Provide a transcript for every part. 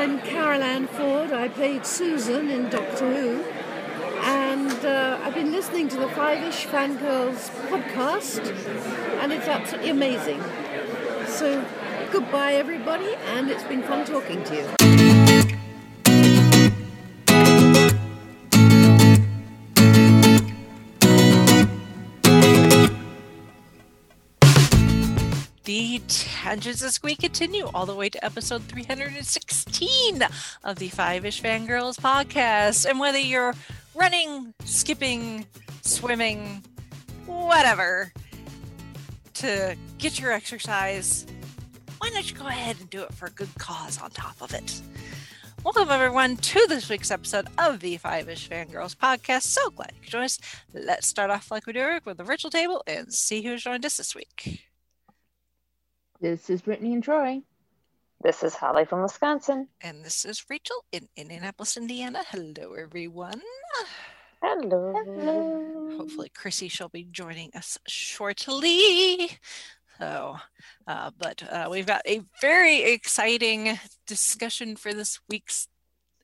I'm Carole Ann Ford. I played Susan in Doctor Who. And uh, I've been listening to the Five Ish Fangirls podcast, and it's absolutely amazing. So, goodbye, everybody, and it's been fun talking to you. The tangents as we continue all the way to episode 316 of the Five Ish Fangirls podcast. And whether you're running, skipping, swimming, whatever, to get your exercise, why don't you go ahead and do it for a good cause on top of it? Welcome, everyone, to this week's episode of the Five Ish Fangirls podcast. So glad you could join us. Let's start off like we do with the virtual table and see who's joined us this week. This is Brittany and Troy. This is Holly from Wisconsin. And this is Rachel in Indianapolis, Indiana. Hello, everyone. Hello. Hello. Hopefully, Chrissy shall be joining us shortly. So, uh, but uh, we've got a very exciting discussion for this week's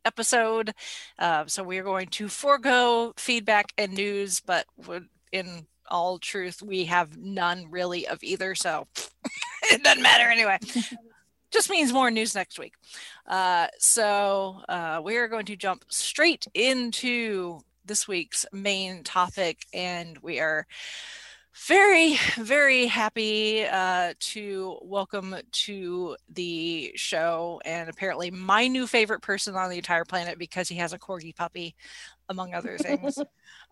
episode. Uh, so, we are going to forego feedback and news, but in all truth, we have none really of either. So, it doesn't matter anyway. Just means more news next week. Uh, so uh, we are going to jump straight into this week's main topic, and we are very, very happy uh, to welcome to the show, and apparently my new favorite person on the entire planet because he has a corgi puppy, among other things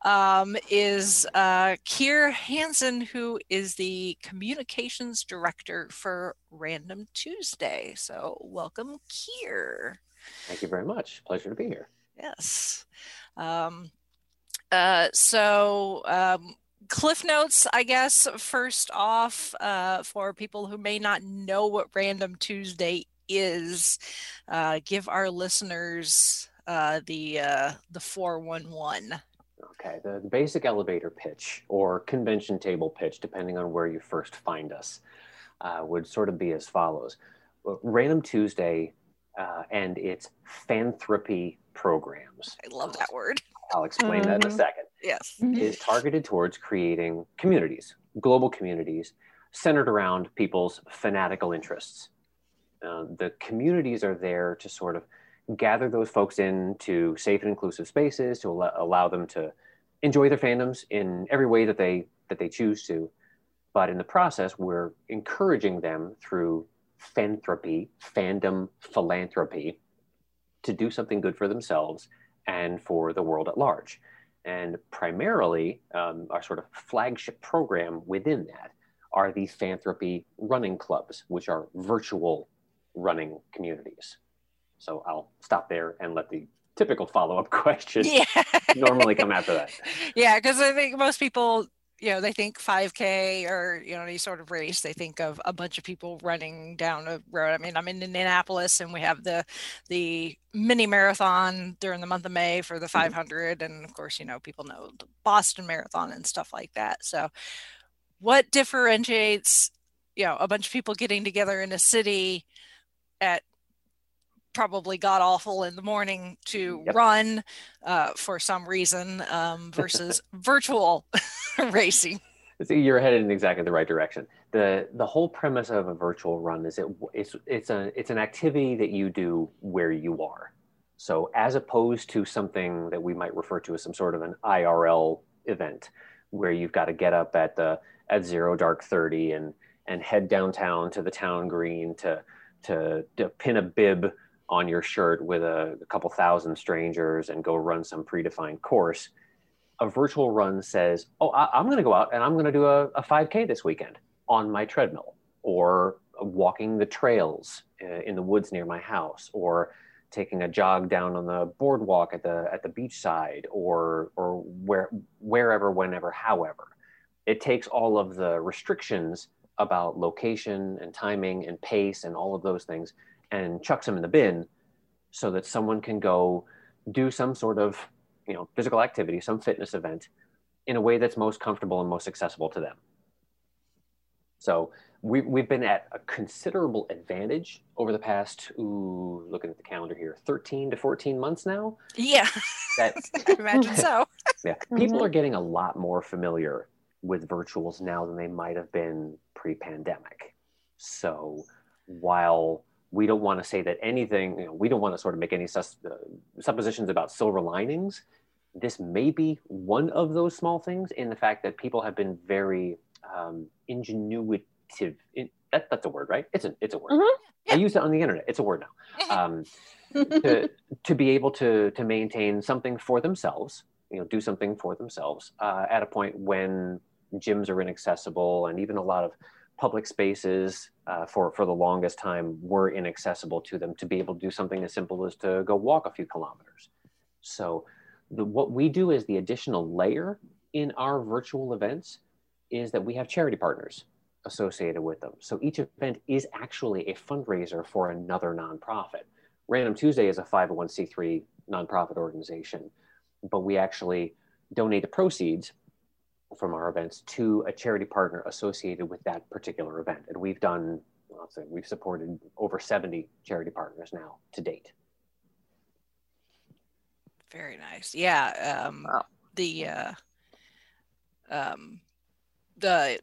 um, is uh, Kier Hansen, who is the communications director for Random Tuesday. So, welcome, Kier. Thank you very much. Pleasure to be here. Yes. Um, uh, so, um, Cliff Notes, I guess, first off, uh, for people who may not know what Random Tuesday is, uh, give our listeners uh, the uh, the 411. Okay, the, the basic elevator pitch or convention table pitch, depending on where you first find us, uh, would sort of be as follows Random Tuesday uh, and its fanthropy programs. I love that word. I'll explain mm-hmm. that in a Mhm. second. Yes. Is targeted towards creating communities, global communities, centered around people's fanatical interests. Uh, the communities are there to sort of gather those folks into safe and inclusive spaces to al- allow them to enjoy their fandoms in every way that they that they choose to. But in the process we're encouraging them through fanthropy fandom philanthropy to do something good for themselves and for the world at large. And primarily um, our sort of flagship program within that are the fanthropy running clubs which are virtual running communities so I'll stop there and let the typical follow up question Yeah. normally come after that. yeah, because I think most people, you know, they think 5K or, you know, any sort of race, they think of a bunch of people running down a road. I mean, I'm in Indianapolis and we have the the mini marathon during the month of May for the mm-hmm. 500. And of course, you know, people know the Boston Marathon and stuff like that. So, what differentiates, you know, a bunch of people getting together in a city at probably god awful in the morning to Yep. run uh, for some reason um, versus virtual racing. So you're headed in exactly the right direction. the The whole premise of a virtual run is it it's it's a it's an activity that you do where you are. So as opposed to something that we might refer to as some sort of an IRL event, where you've got to get up at the at zero dark thirty and and head downtown to the town green to to, to pin a bib on your shirt with a, a couple thousand strangers and go run some predefined course. A virtual run says, "Oh, I, am going to go out and I'm going to do a, a 5K this weekend on my treadmill, or walking the trails uh, in the woods near my house, or taking a jog down on the boardwalk at the at the beach side, or or where wherever, whenever, however." It takes all of the restrictions about location and timing and pace and all of those things and chucks them in the bin so that someone can go do some sort of you know physical activity some fitness event in a way that's most comfortable and most accessible to them so we, we've been at a considerable advantage over the past, ooh, looking at the calendar here, 13 to 14 months now. Yeah, That I imagine so. yeah, people mm-hmm. are getting a lot more familiar with virtuals now than they might have been pre-pandemic. So while we don't want to say that anything, you know, we don't want to sort of make any sus- uh, suppositions about silver linings. This may be one of those small things in the fact that people have been very um, ingenuitive. In, that, that's a word, right? It's a it's a word. Mhm. I use it on the internet. It's a word now. Um, to, to be able to to maintain something for themselves, you know, do something for themselves uh, at a point when gyms are inaccessible and even a lot of public spaces uh, for for the longest time were inaccessible to them to be able to do something as simple as to go walk a few kilometers. So the, what we do is the additional layer in our virtual events is that we have charity partners associated with them. So each event is actually a fundraiser for another nonprofit. Random Tuesday is a 501c3 nonprofit organization, but we actually donate the proceeds from our events to a charity partner associated with that particular event. And we've done, I'll say, we've supported over 70 charity partners now to date. Very nice. Yeah. Um, Wow. The uh, um, the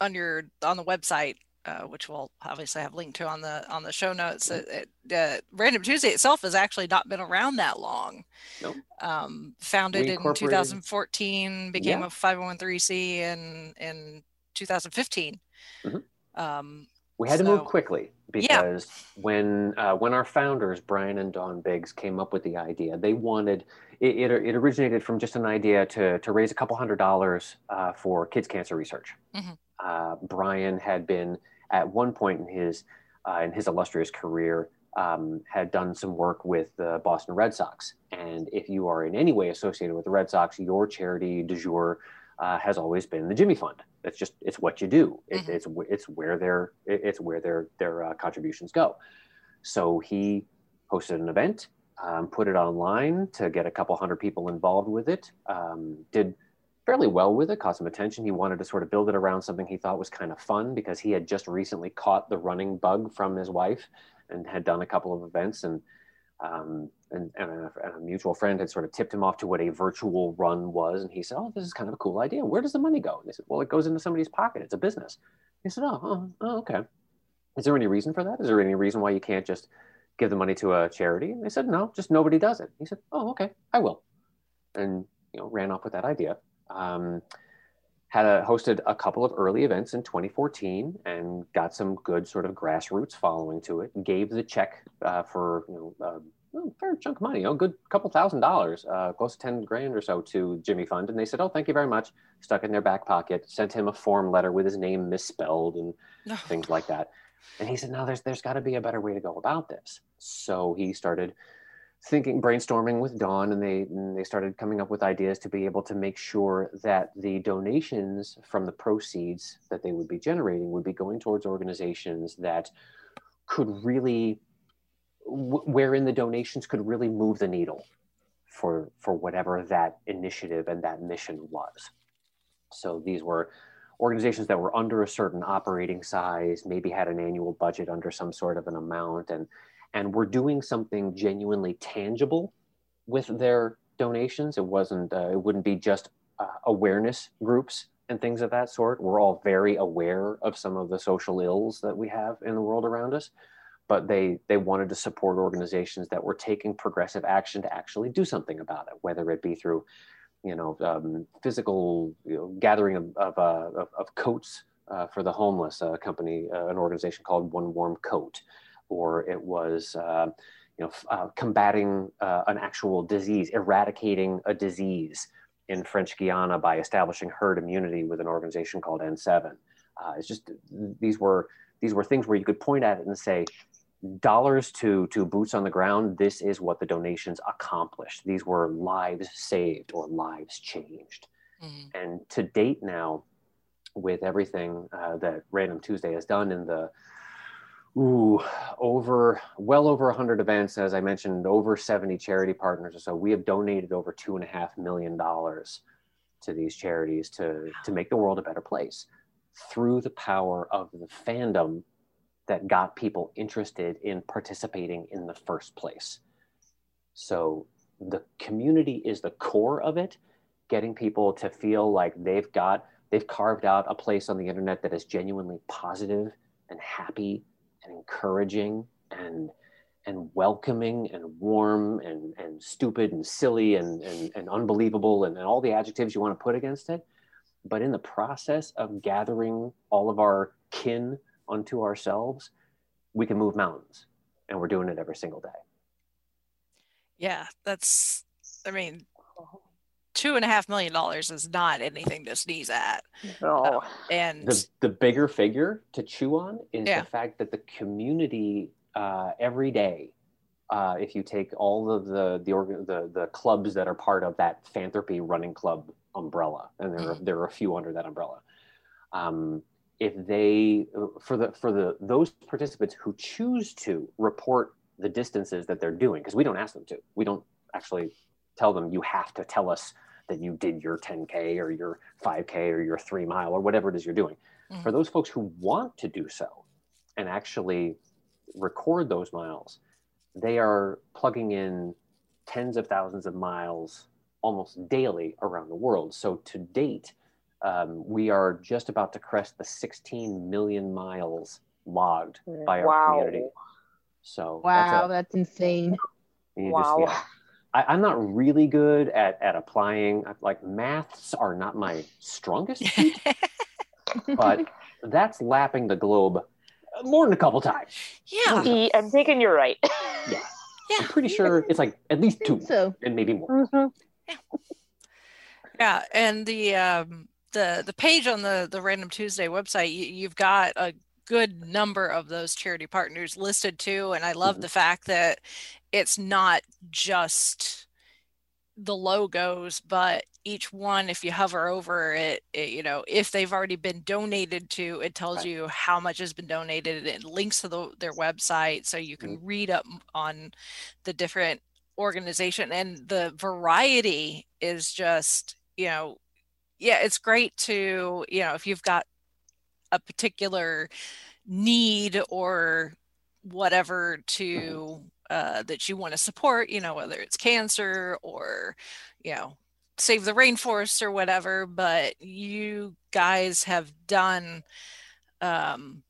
on your on the website, uh, which we'll obviously have linked to on the on the show notes. It, uh, Random Tuesday itself has actually not been around that long. Nope. Um, founded in 2014, became Yeah. a 501c in in 2015. Mhm. Um, We had to move So- quickly Yeah. because when uh, when our founders Brian and Dawn Biggs came up with the idea, they wanted it. It, it originated from just an idea to to raise a couple hundred dollars uh, for kids cancer research. Mhm. Uh, Brian had been at one point in his uh, in his illustrious career um, had done some work with the Boston Red Sox, and if you are in any way associated with the Red Sox, your charity du jour uh, has always been the Jimmy Fund. It's just it's what you do. It, Mhm. It's it's where their it's where their their uh, contributions go. So he hosted an event, um, put it online to get a couple hundred people involved with it. Um, did fairly well with it, caught some attention. He wanted to sort of build it around something he thought was kind of fun because he had just recently caught the running bug from his wife and had done a couple of events and um, and, and, a, and a mutual friend had sort of tipped him off to what a virtual run was. And he said, Oh, this is kind of a cool idea. Where does the money go? And they said, Well, it goes into somebody's pocket. It's a business. He said, Oh, oh, oh, okay. Is there any reason for that? Is there any reason why you can't just give the money to a charity? And they said, No, just nobody does it. He said, Oh, okay, I will. And, you know, ran off with that idea. Um, had a, hosted a couple of early events in 2014 and got some good sort of grassroots following to it. Gave the check uh, for you know uh, well, fair chunk of money, you know, good couple thousand dollars, uh, close to 10 grand or so to Jimmy Fund. And they said, oh, thank you very much. Stuck in their back pocket, sent him a form letter with his name misspelled and no. things like that. And he said, no, there's, there's got to be a better way to go about this. So he started thinking, brainstorming with Dawn, and they, and they started coming up with ideas to be able to make sure that the donations from the proceeds that they would be generating would be going towards organizations that could really, wherein the donations could really move the needle for, for whatever that initiative and that mission was. So these were organizations that were under a certain operating size, maybe had an annual budget under some sort of an amount, and and were doing something genuinely tangible with their donations. It wasn't. Uh, it wouldn't be just uh, awareness groups and things of that sort. We're all very aware of some of the social ills that we have in the world around us, but they they wanted to support organizations that were taking progressive action to actually do something about it, whether it be through you know, um, physical you know, gathering of, of, uh, of, of coats uh, for the homeless, a company, uh, an organization called One Warm Coat, or it was, uh, you know, uh, combating uh, an actual disease, eradicating a disease in French Guiana by establishing herd immunity with an organization called N7. Uh, it's just these were these were things where you could point at it and say, dollars to to boots on the ground this is what the donations accomplished these were lives saved or lives changed Mhm. and to date now with everything uh, that random tuesday has done in the ooh over well over 100 events as i mentioned over 70 charity partners or so we have donated over two and a half million dollars to these charities to to make the world a better place through the power of the fandom that got people interested in participating in the first place. So the community is the core of it, getting people to feel like they've got they've carved out a place on the internet that is genuinely positive and happy and encouraging and and welcoming and warm and, and stupid and silly and, and, and unbelievable and, and all the adjectives you want to put against it. But in the process of gathering all of our kin unto ourselves, we can move mountains. And we're doing it every single day. Yeah, that's, I mean, two and a half million dollars is not anything to sneeze at. No. Uh, and The, the bigger figure to chew on is Yeah. the fact that the community uh, every day, uh, if you take all of the the, organ, the the clubs that are part of that Fanthropy Running Club umbrella, and there are, there are a few under that umbrella. Um, if they for the for the those participants who choose to report the distances that they're doing because we don't ask them to we don't actually tell them you have to tell us that you did your 10k or your 5k or your 3 mile or whatever it is you're doing Mhm. for those folks who want to do so and actually record those miles they are plugging in tens of thousands of miles almost daily around the world so to date um, we are just about to crest the 16 million miles logged by our wow. community. So Wow, that's that's insane. a, you just- Wow. yeah. I, I'm not really good at, at applying. Like maths are not my strongest suit, but that's lapping the globe more than a couple times. yeah, E, I'm thinking you're right. Yeah, I'm pretty sure it's like at least two so. and maybe more. Mhm. yeah, and the um, the the page on the the Random Tuesday website, you, you've got a good number of those charity partners listed too, and I love Mhm. the fact that it's not just the logos, but each one, if you hover over it, it you know, if they've already been donated to, it tells Right. you how much has been donated. It links to the, their website, so you can read up on the different organization and the variety is just, you know, yeah, it's great to, you know, if you've got a particular need or whatever to uh, that you want to support, you know, whether it's cancer or, you know, save the rainforest or whatever. But you guys have done um,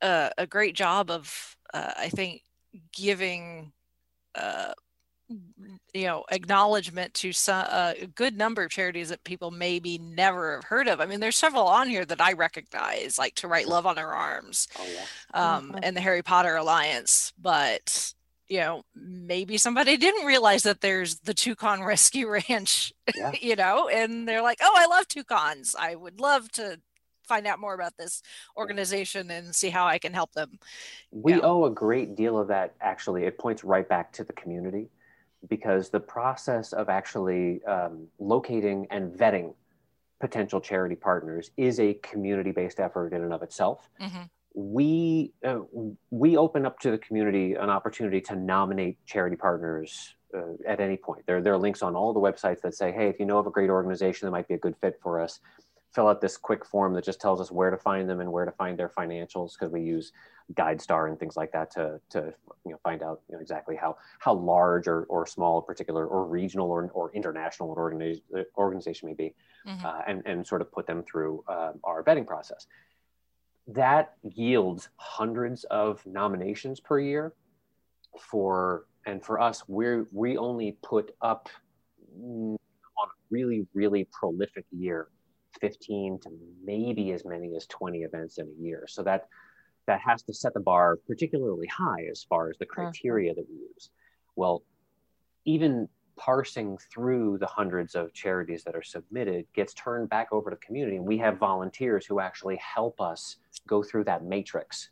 a, a great job of, uh, I think, giving. Uh, you know acknowledgement to some, uh, a good number of charities that people maybe never have heard of i mean there's several on here that i recognize like to write love on our arms Oh yeah. um, Mhm. and the harry potter alliance but you know maybe somebody didn't realize that there's the toucan rescue ranch Yeah. you know and they're like oh i love toucans i would love to find out more about this organization and see how i can help them We Yeah. owe a great deal of that. Actually, it points right back to the community, because the process of actually um, locating and vetting potential charity partners is a community-based effort in and of itself. Mhm. We uh, we open up to the community an opportunity to nominate charity partners uh, at any point. There there are links on all the websites that say, hey, if you know of a great organization that might be a good fit for us, fill out this quick form that just tells us where to find them and where to find their financials because we use GuideStar and things like that to, to you know, find out you know, exactly how, how large or, or small a particular or regional or, or international an organization, organization may be Mhm. uh, and, and sort of put them through uh, our vetting process. That yields hundreds of nominations per year for, and for us, we're, we only put up mm, on a really, really prolific year, 15 to maybe as many as 20 events in a year. So that, that has to set the bar particularly high as far as the uh-huh. criteria that we use. Well, even parsing through the hundreds of charities that are submitted gets turned back over to the community and we have volunteers who actually help us go through that matrix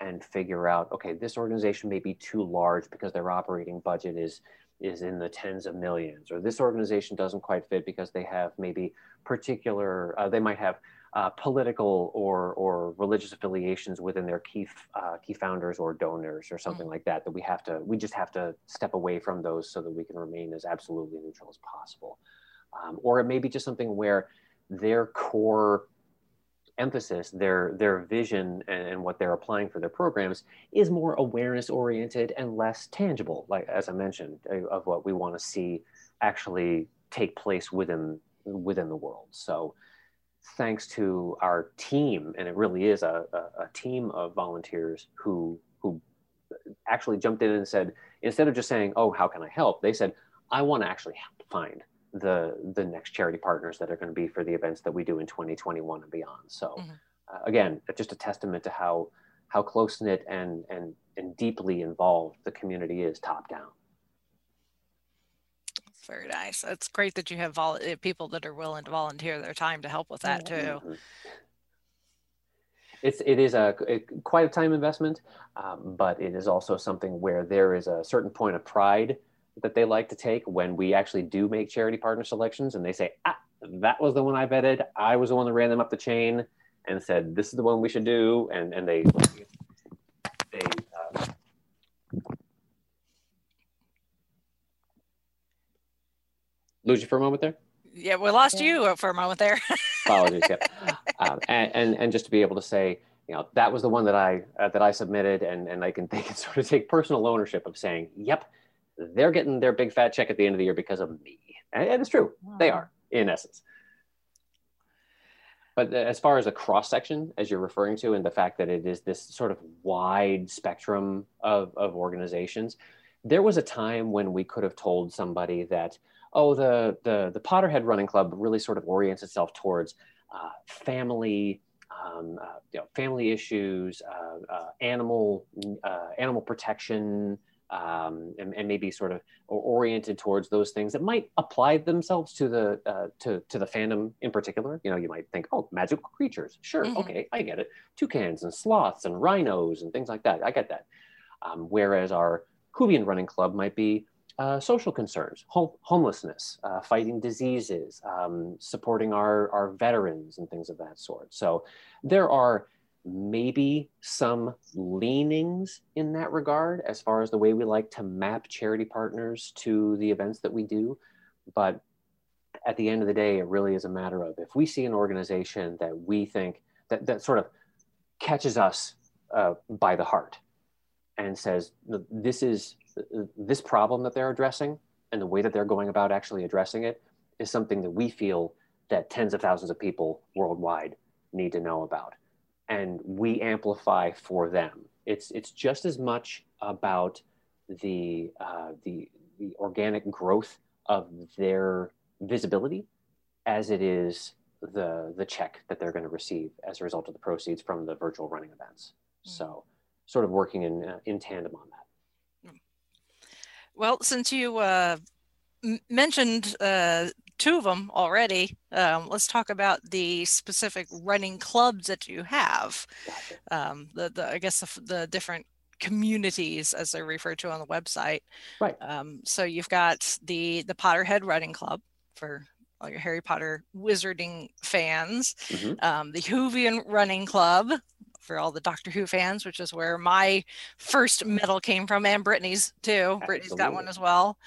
and figure out okay this organization may be too large because their operating budget is is in the tens of millions or this organization doesn't quite fit because they have maybe particular uh, they might have uh, political or or religious affiliations within their key f- uh, key founders or donors or something like that that we have to we just have to step away from those so that we can remain as absolutely neutral as possible. Um, or it may be just something where their core emphasis, their their vision and, and, what they're applying for their programs is more awareness oriented and less tangible, like as I mentioned, uh, of what we want to see actually take place within within the world. So thanks to our team, and it really is a, a, a team of volunteers who who actually jumped in and said, instead of just saying, "Oh, how can I help?" they said, "I want to actually help find the the next charity partners that are going to be for the events that we do in 2021 and beyond. So mm-hmm. uh, again, just a testament to how how close knit and and and deeply involved the community is top down. Very nice. It's great that you have vol- eh, people that are willing to volunteer their time to help with that too. Mm-hmm. It's it is a, a quite a time investment, um, but it is also something where there is a certain point of pride that they like to take when we actually do make charity partner selections and they say, ah, that was the one I vetted. I was the one that ran them up the chain and said, this is the one we should do. And, and they, they, uh, lose you for a moment there? Yeah, we lost yeah. you for a moment there. Apologies. Yeah. Um, and, and, and just to be able to say, you know, that was the one that I uh, that I submitted, and and I can they can sort of take personal ownership of saying, yep, they're getting their big fat check at the end of the year because of me. And it's true, wow. they are in essence. But as far as a cross section, as you're referring to, and the fact that it is this sort of wide spectrum of, of organizations, there was a time when we could have told somebody that, oh, the, the, the Potterhead Running Club really sort of orients itself towards uh, family, um, uh, you know, family issues, uh, uh animal, uh, animal protection, um, and, and, maybe sort of oriented towards those things that might apply themselves to the uh, to to the fandom in particular. You know, you might think, oh, magical creatures, sure, mm-hmm. okay, I get it. Toucans and sloths and rhinos and things like that. I get that. Um, whereas our Whovian Running Club might be uh, social concerns, home, homelessness, uh, fighting diseases, um, supporting our, our veterans and things of that sort. So there are maybe some leanings in that regard as far as the way we like to map charity partners to the events that we do. But at the end of the day, it really is a matter of if we see an organization that we think that, that sort of catches us uh, by the heart and says, this is this problem that they're addressing and the way that they're going about actually addressing it is something that we feel that tens of thousands of people worldwide need to know about and we amplify for them. It's it's just as much about the uh, the the organic growth of their visibility as it is the the check that they're going to receive as a result of the proceeds from the virtual running events. Mm-hmm. So, sort of working in uh, in tandem on that. Well, since you uh, mentioned uh, two of them already. Um, let's talk about the specific running clubs that you have. Um, the, the I guess the, the, different communities as they're referred to on the website. Right. Um, so you've got the the Potterhead Running Club for all your Harry Potter wizarding fans. Mm-hmm. Um, the Whovian Running Club for all the Doctor Who fans, which is where my first medal came from, and Brittany's too. Absolutely. Brittany's got one as well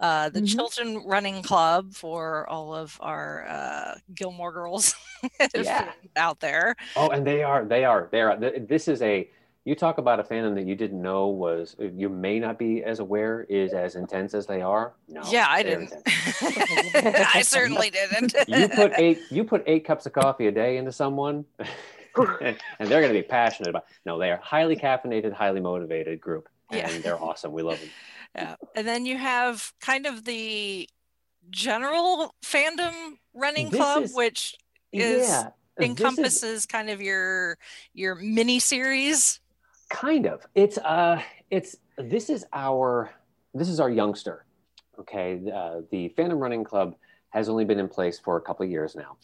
uh, the mm-hmm. Chilton Running Club for all of our uh, Gilmore girls yeah. out there. Oh, and they are, they are, they are. This is a, you talk about a fandom that you didn't know was, uh, you may not be as aware is as intense as they are. No. Yeah, I didn't. I certainly didn't. you put eight, you put eight cups of coffee a day into someone. and they're going to be passionate about. No, they are highly caffeinated, highly motivated group, and yeah. they're awesome. We love them yeah. And then you have kind of the general fandom running this club, is, which is yeah, encompasses is, kind of your your mini series. Kind of. It's uh it's this is our this is our youngster. Okay. Uh, the fandom running club has only been in place for a couple of years now.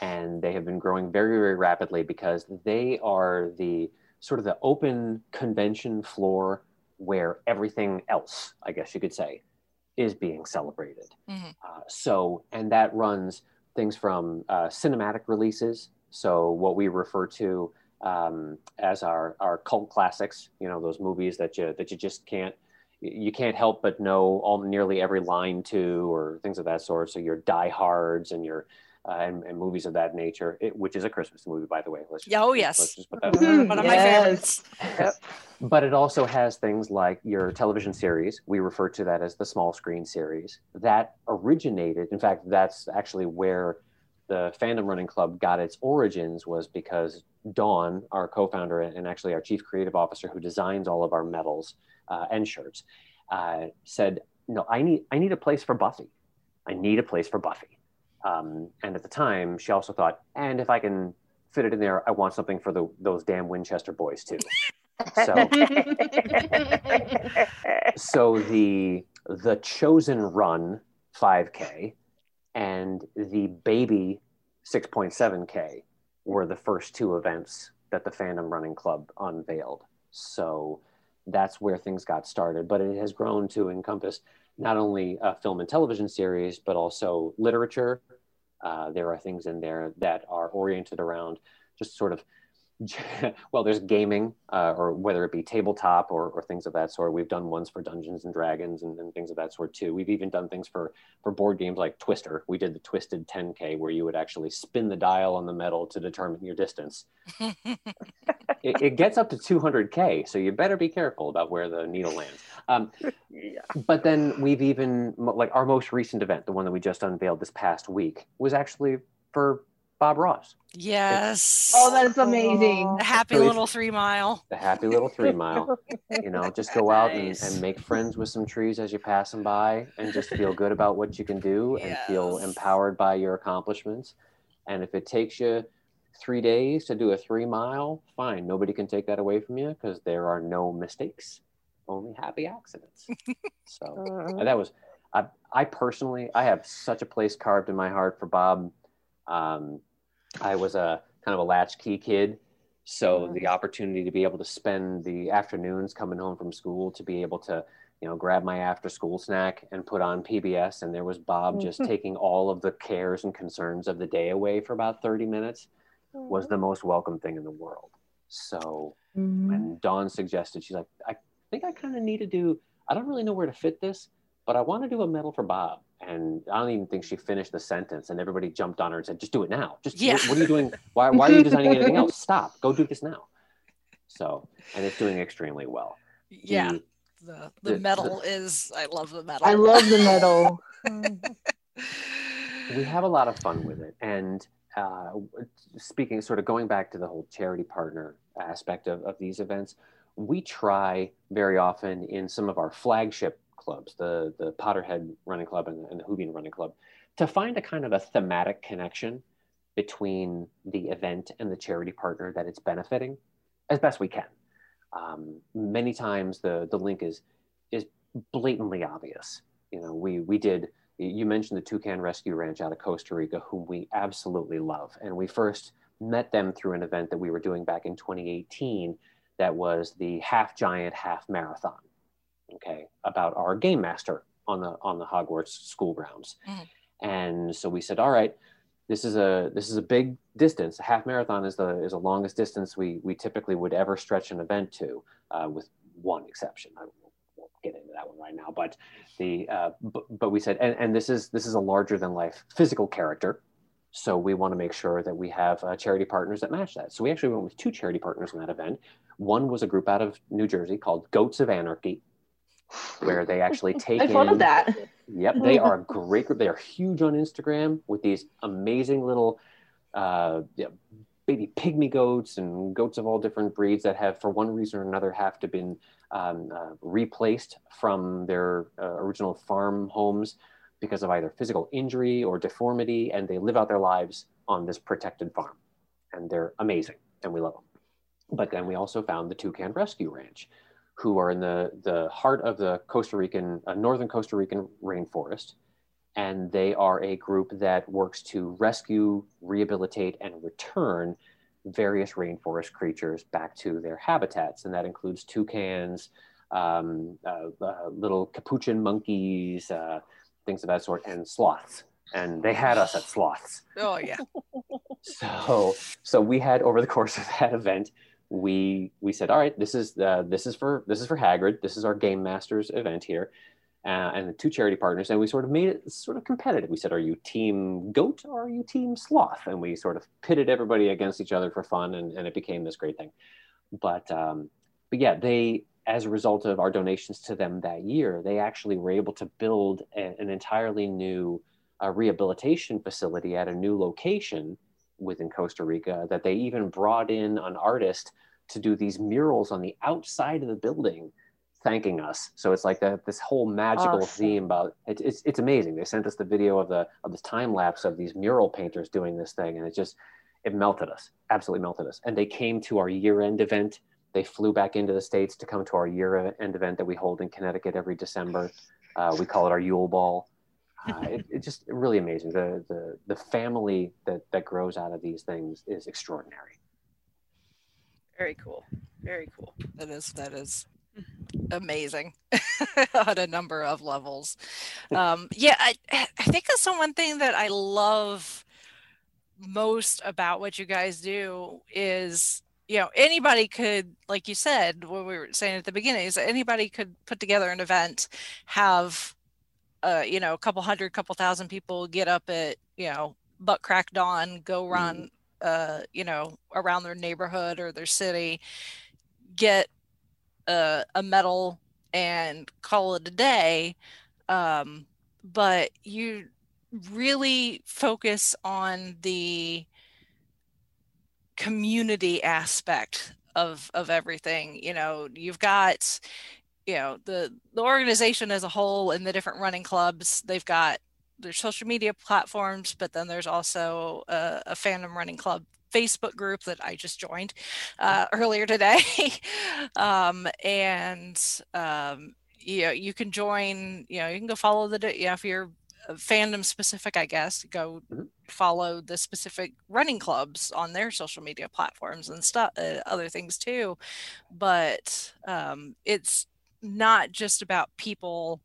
And they have been growing very, very rapidly because they are the sort of the open convention floor where everything else, I guess you could say, is being celebrated. Mm-hmm. Uh, so, and that runs things from uh, cinematic releases, so what we refer to um, as our, our cult classics, you know, those movies that you that you just can't you can't help but know all nearly every line to, or things of that sort. So your diehards and your uh, and, and movies of that nature, it, which is a Christmas movie, by the way. Let's Yeah, oh, yes. let's just put that Mhm. One of my Yes. favorites. but it also has things like your television series. We refer to that as the small screen series. That originated, in fact, that's actually where the Fandom Running Club got its origins was because Dawn, our co-founder and actually our chief creative officer who designs all of our medals uh, and shirts, uh, said, "No, I need I need a place for Buffy. I need a place for Buffy." Um, and at the time, she also thought, "And if I can fit it in there, I want something for the, those damn Winchester boys too." So so the the chosen run 5k and the baby 6.7k were the first two events that the fandom running club unveiled so that's where things got started but it has grown to encompass not only a film and television series but also literature. Uh, there are things in there that are oriented around just sort of well, there's gaming, uh, or whether it be tabletop or, or things of that sort. We've done ones for Dungeons and Dragons and, and things of that sort too. We've even done things for for board games like Twister. We did the Twisted 10K, where you would actually spin the dial on the metal to determine your distance. It, it gets up to 200K, so you better be careful about where the needle lands. Um, yeah. but then we've even like our most recent event, the one that we just unveiled this past week, was actually for Bob Ross. yes. Oh, that's amazing. A happy So little three mile. the happy little three mile. You know, just go out and, Nice. and make friends with some trees as you pass them by and just feel good about what you can do and feel empowered by your accomplishments. And if it takes you three days to do a three mile, fine. Nobody can take that away from you because there are no mistakes, only happy accidents. So that was, I, I personally, I have such a place carved in my heart for Bob. Um, I was a kind of a latchkey kid. So the opportunity to be able to spend the afternoons coming home from school to be able to, you know, grab my after school snack and put on PBS. And there was Bob just taking all of the cares and concerns of the day away for about 30 minutes was the most welcome thing in the world. So Mhm. when Dawn suggested, she's like, I think I kind of need to do, I don't really know where to fit this, but I want to do a medal for Bob. And I don't even think she finished the sentence, and everybody jumped on her and said, "Just do it now. Just Yeah. what, what are you doing? Why, why are you designing anything else? Stop. Go do this now." So, and it's doing extremely well. Yeah. The- The the the- metal is I love the medal. I love the medal. we have a lot of fun with it and uh, speaking sort of going back to the whole charity partner aspect of, of these events we try very often in some of our flagship clubs the the potterhead running club and, and the Whovian running club to find a kind of a thematic connection between the event and the charity partner that it's benefiting as best we can um, many times the the link is is blatantly obvious you know we we did you mentioned the Toucan Rescue Ranch out of Costa Rica, whom we absolutely love. And we first met them through an event that we were doing back in 2018 that was the half giant, half marathon. Okay, about our game master on the on the Hogwarts school grounds. Mhm. And so we said, all right, this is a this is a big distance. A half marathon is the is the longest distance we we typically would ever stretch an event to, uh, with one exception. I won't get into that one right now, but the uh, but, but we said and, and this is this is a larger than life physical character so we want to make sure that we have uh, charity partners that match that so we actually went with two charity partners in that event one was a group out of new jersey called goats of anarchy where they actually take I followed in that. Yep, they are a great group. They are huge on Instagram with these amazing little uh, yeah, baby pygmy goats and goats of all different breeds that have, for one reason or another, have to been um, uh, replaced from their uh, original farm homes because of either physical injury or deformity, and they live out their lives on this protected farm, and they're amazing, and we love them. But then we also found the Toucan Rescue Ranch, who are in the, the heart of the Costa Rican, uh, northern Costa Rican rainforest. And they are a group that works to rescue, rehabilitate, and return various rainforest creatures back to their habitats. And that includes toucans, um, uh, uh, little capuchin monkeys, uh, things of that sort, and sloths. And they had us at sloths. Oh yeah. So, so we had over the course of that event, we we said, all right, this is uh, this is for this is for Hagrid. This is our game masters event here, uh, and the two charity partners, and we sort of made it sort of competitive. We said, "Are you team goat or are you team sloth?" And we sort of pitted everybody against each other for fun, and, and it became this great thing. But um, but yeah, they as a result of our donations to them that year, they actually were able to build a, an entirely new uh, rehabilitation facility at a new location within Costa Rica. That they even brought in an artist to do these murals on the outside of the building thanking us. So it's like that this whole magical Awesome. theme about it, it's it's amazing. They sent us the video of the of this time lapse of these mural painters doing this thing, and it just it melted us, absolutely melted us. And they came to our year end event. They flew back into the states to come to our year end event that we hold in Connecticut every December. Uh, we call it our Yule Ball. Uh, it, it's just really amazing. The the the family that that grows out of these things is extraordinary. Very cool. Very cool. That is that is amazing on a number of levels. Um, yeah, I I think that's the one thing that I love most about what you guys do is you know anybody could like you said what we were saying at the beginning is that anybody could put together an event have uh you know a couple hundred couple thousand people get up at you know butt crack dawn go run uh you know around their neighborhood or their city get a, a medal and call it a day um but you really focus on the community aspect of of everything you know you've got you know the the organization as a whole and the different running clubs they've got their social media platforms but then there's also a, a fandom running club facebook group that i just joined uh, earlier today um, and um, you know you can join you know you can go follow the you know if you're fandom specific i guess go Mhm. follow the specific running clubs on their social media platforms and stuff uh, other things too but um, it's not just about people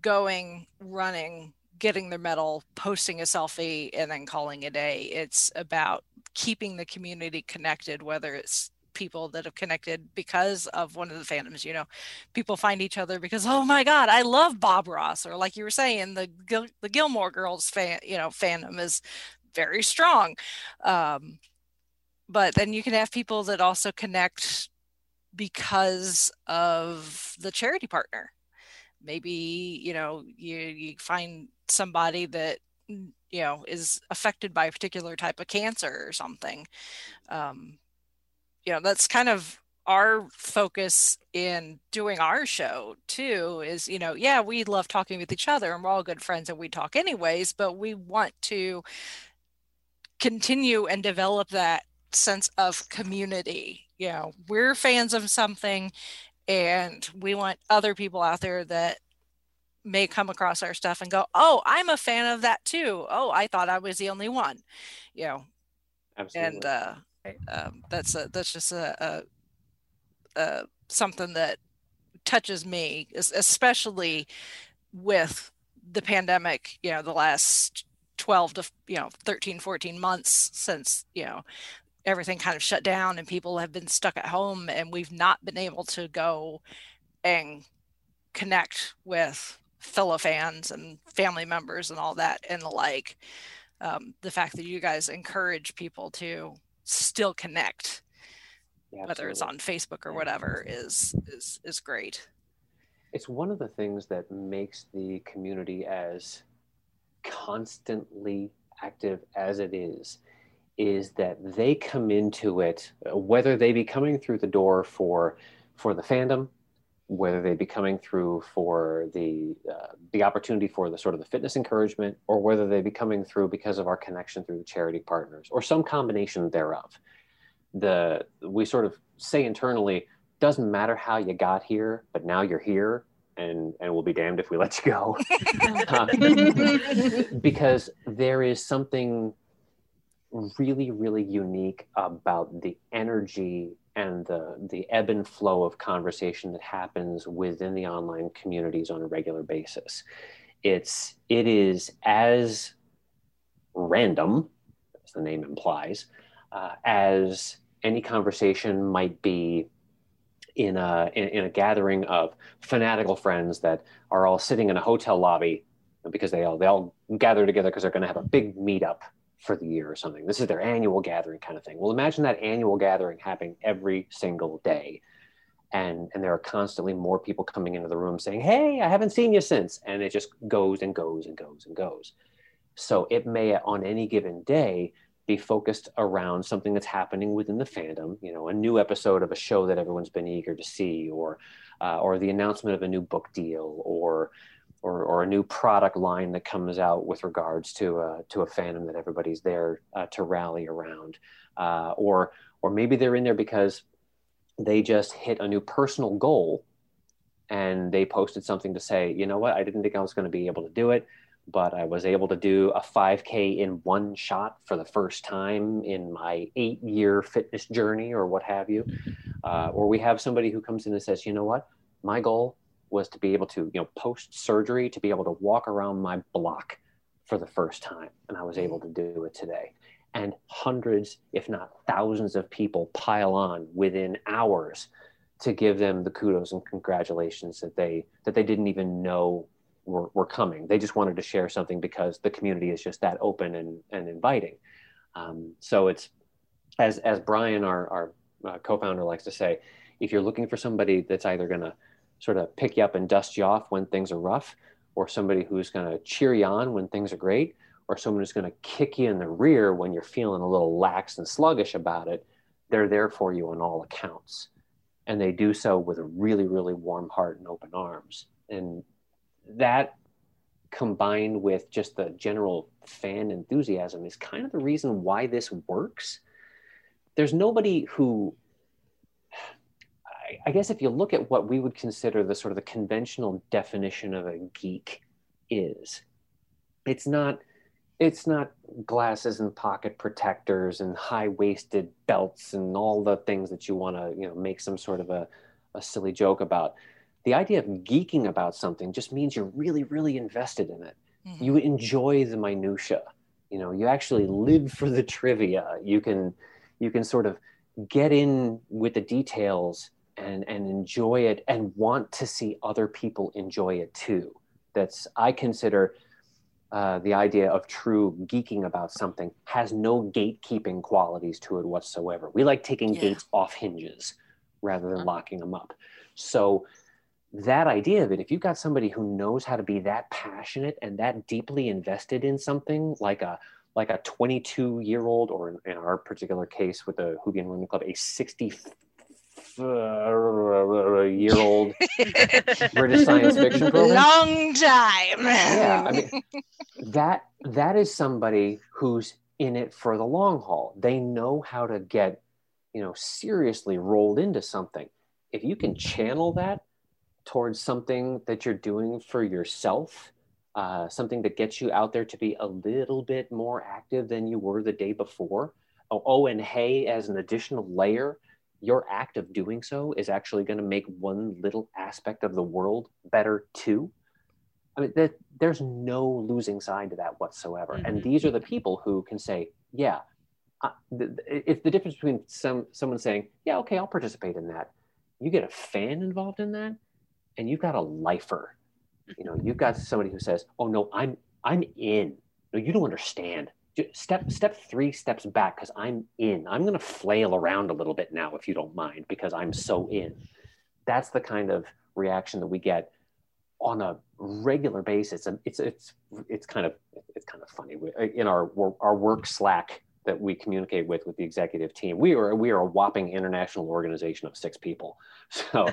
going running getting their medal posting a selfie and then calling it a day. It's about keeping the community connected whether it's people that have connected because of one of the fandoms you know people find each other because oh my god i love bob ross or like you were saying the Gil- the gilmore girls fan you know fandom is very strong. Um but then you can have people that also connect because of the charity partner. Maybe you know you you find somebody that mm, you know is affected by a particular type of cancer or something. Um you know that's kind of our focus in doing our show too is you know yeah we love talking with each other and we're all good friends and we talk anyways but we want to continue and develop that sense of community you know we're fans of something and we want other people out there that may come across our stuff and go oh i'm a fan of that too oh i thought i was the only one you know Absolutely. and uh, um, that's a, that's just a, a, a something that touches me, especially with the pandemic. You know, the last twelve to you know 13, 14 months since you know everything kind of shut down and people have been stuck at home, and we've not been able to go and connect with fellow fans and family members and all that and the like um, the fact that you guys encourage people to still connect Yeah, whether it's on facebook or whatever is is is great. It's one of the things that makes the community as constantly active as it is is that they come into it uh, whether they be coming through the door for for the fandom whether they be coming through for the uh, the opportunity for the sort of the fitness encouragement or whether they be coming through because of our connection through the charity partners or some combination thereof. The we sort of say internally doesn't matter how you got here but now you're here and and we'll be damned if we let you go. Uh, because there is something really really unique about the energy and the the ebb and flow of conversation that happens within the online communities on a regular basis. It's it is as random as the name implies uh, as any conversation might be in a in, in a gathering of fanatical friends that are all sitting in a hotel lobby because they all they all gather together because they're going to have a big meetup for the year or something. This is their annual gathering kind of thing. Well, imagine that annual gathering happening every single day. And, and there are constantly more people coming into the room saying, Hey, I haven't seen you since. And it just goes and goes and goes and goes. So it may, on any given day, be focused around something that's happening within the fandom, you know, a new episode of a show that everyone's been eager to see, or, uh, or the announcement of a new book deal, or or, or a new product line that comes out with regards to a, to a fandom that everybody's there uh, to rally around, uh, or or maybe they're in there because they just hit a new personal goal, and they posted something to say, you know what, I didn't think I was going to be able to do it, but I was able to do a 5K in one shot for the first time in my eight year fitness journey, or what have you. Uh, or we have somebody who comes in and says, you know what, my goal was to be able to, you know, post surgery, to be able to walk around my block for the first time. And I was able to do it today. And hundreds, if not thousands of people pile on within hours to give them the kudos and congratulations that they that they didn't even know were, were coming. They just wanted to share something because the community is just that open and, and inviting. Um, so it's as as Brian, our, our uh, co-founder, likes to say, if you're looking for somebody that's either going to sort of pick you up and dust you off when things are rough, or somebody who's going to cheer you on when things are great, or someone who's going to kick you in the rear when you're feeling a little lax and sluggish about it, they're there for you on all accounts. And they do so with a really, really warm heart and open arms. And that combined with just the general fan enthusiasm is kind of the reason why this works. There's nobody who I guess if you look at what we would consider the sort of the conventional definition of a geek is, it's not it's not glasses and pocket protectors and high-waisted belts and all the things that you want to you know make some sort of a, a silly joke about. The idea of geeking about something just means you're really really invested in it. Mm-hmm. you enjoy the minutia you know you actually live for the trivia. You can you can sort of get in with the details and and enjoy it and want to see other people enjoy it too. That's i consider uh, the idea of true geeking about something has no gatekeeping qualities to it whatsoever. We like taking yeah. gates off hinges rather than locking them up. So that idea of it if you've got somebody who knows how to be that passionate and that deeply invested in something like a like a 22 year old or in, in our particular case with the Whovian Women Club a 60 uh, year old British science fiction program. Long time. Yeah, I mean that that is somebody who's in it for the long haul. They know how to get, you know, seriously rolled into something. If you can channel that towards something that you're doing for yourself, uh, something that gets you out there to be a little bit more active than you were the day before. Oh, oh and hey, as an additional layer, your act of doing so is actually going to make one little aspect of the world better too. I mean, that, there's no losing side to that whatsoever. Mm-hmm. And these are the people who can say, yeah, uh, the, it's the difference between some someone saying, yeah, okay, I'll participate in that. You get a fan involved in that, and you've got a lifer. You know, you've got somebody who says, oh no, I'm I'm in. No, you don't understand step step three steps back because i'm in. I'm going to flail around a little bit now if you don't mind because i'm so in. That's the kind of reaction that we get on a regular basis and it's it's it's kind of it's kind of funny. In our our work slack that we communicate with with the executive team we are we are a whopping international organization of six people. So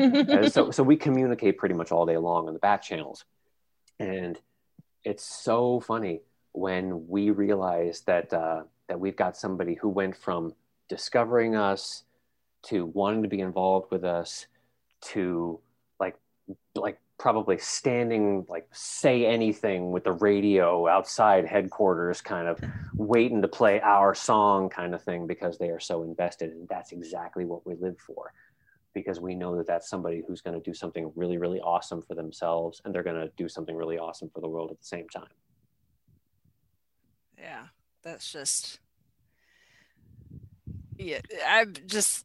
uh, so so we communicate pretty much all day long on the back channels. And it's so funny when we realized that uh, that we've got somebody who went from discovering us to wanting to be involved with us to like like probably standing like say anything with the radio outside headquarters kind of waiting to play our song kind of thing because they are so invested and that's exactly what we live for. Because we know that that's somebody who's going to do something really really awesome for themselves and they're going to do something really awesome for the world at the same time yeah that's just yeah i'm just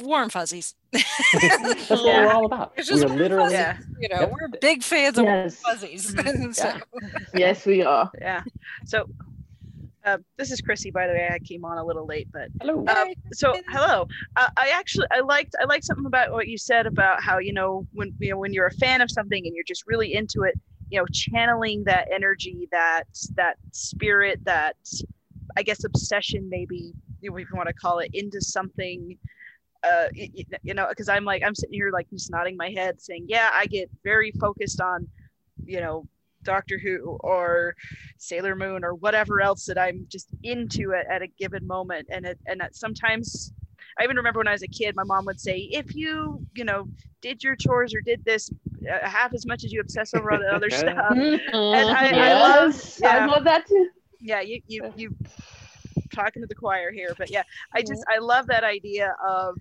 warm fuzzies. That's what we're all about. It's we're literally Yeah. you know, Yep. we're big fans of warm Yes. fuzzies. Mhm. so, Yes, we are. Yeah. So uh, this is Chrissy, by the way. I came on a little late, but hello. uh, so hello. Uh, I actually I liked I liked something about what you said about how you know when you know when you're a fan of something and you're just really into it, you know, channeling that energy, that that spirit, that I guess obsession, maybe if you want to call it, into something. Uh, you know, because I'm like I'm sitting here like just nodding my head, saying, yeah, I get very focused on, you know, Doctor Who or Sailor Moon or whatever else that I'm just into at, at a given moment. And it and that sometimes I even remember when I was a kid, my mom would say, if you, you know, did your chores or did this uh, half as much as you obsess over all the other stuff. And I- I love- yes, I love that too. Yeah, you you you talking to the choir here, but yeah, I just I love that idea of,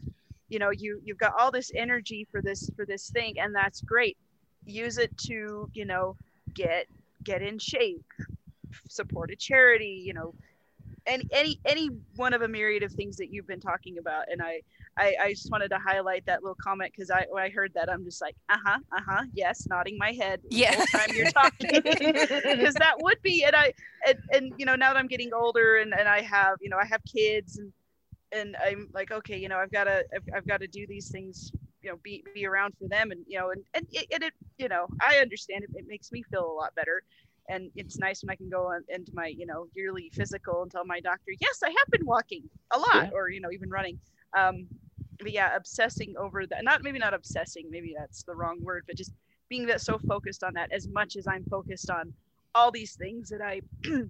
you know, you you've got all this energy for this for this thing, and that's great. Use it to, you know, get get in shape, support a charity, you know, any any any one of a myriad of things that you've been talking about and i i, I just wanted to highlight that little comment because i when i heard that i'm just like uh-huh uh-huh yes nodding my head the Yeah. whole time you're talking because that would be and i and, and you know now that i'm getting older and and i have you know i have kids and and i'm like okay you know i've got to I've, I've got to do these things you know be be around for them and you know and and it, and it you know i understand it, it makes me feel a lot better and it's nice when I can go on, into my you know yearly physical and tell my doctor, yes, I have been walking a lot, Yeah. or you know even running. Um, but yeah, obsessing over that. Not maybe not obsessing, maybe that's the wrong word, but just being that so focused on that as much as I'm focused on all these things that I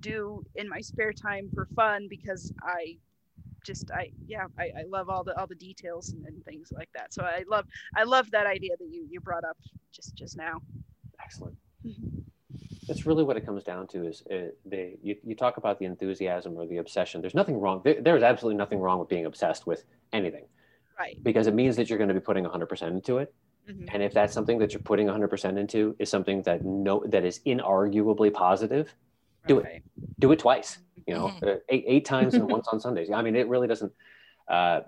do in my spare time for fun because I just I yeah I, I love all the all the details and, and things like that. So I love I love that idea that you you brought up just just now. Excellent. That's really what it comes down to is uh, they, you, you talk about the enthusiasm or the obsession. There's nothing wrong. There, there's absolutely nothing wrong with being obsessed with anything Right. because it means that you're going to be putting 100% into it. Mhm. And if that's something that you're putting 100% into is something that no, that is inarguably positive, Do it. Do it twice, you know, Mhm. uh, eight, eight times and once on Sundays. I mean, it really doesn't, uh,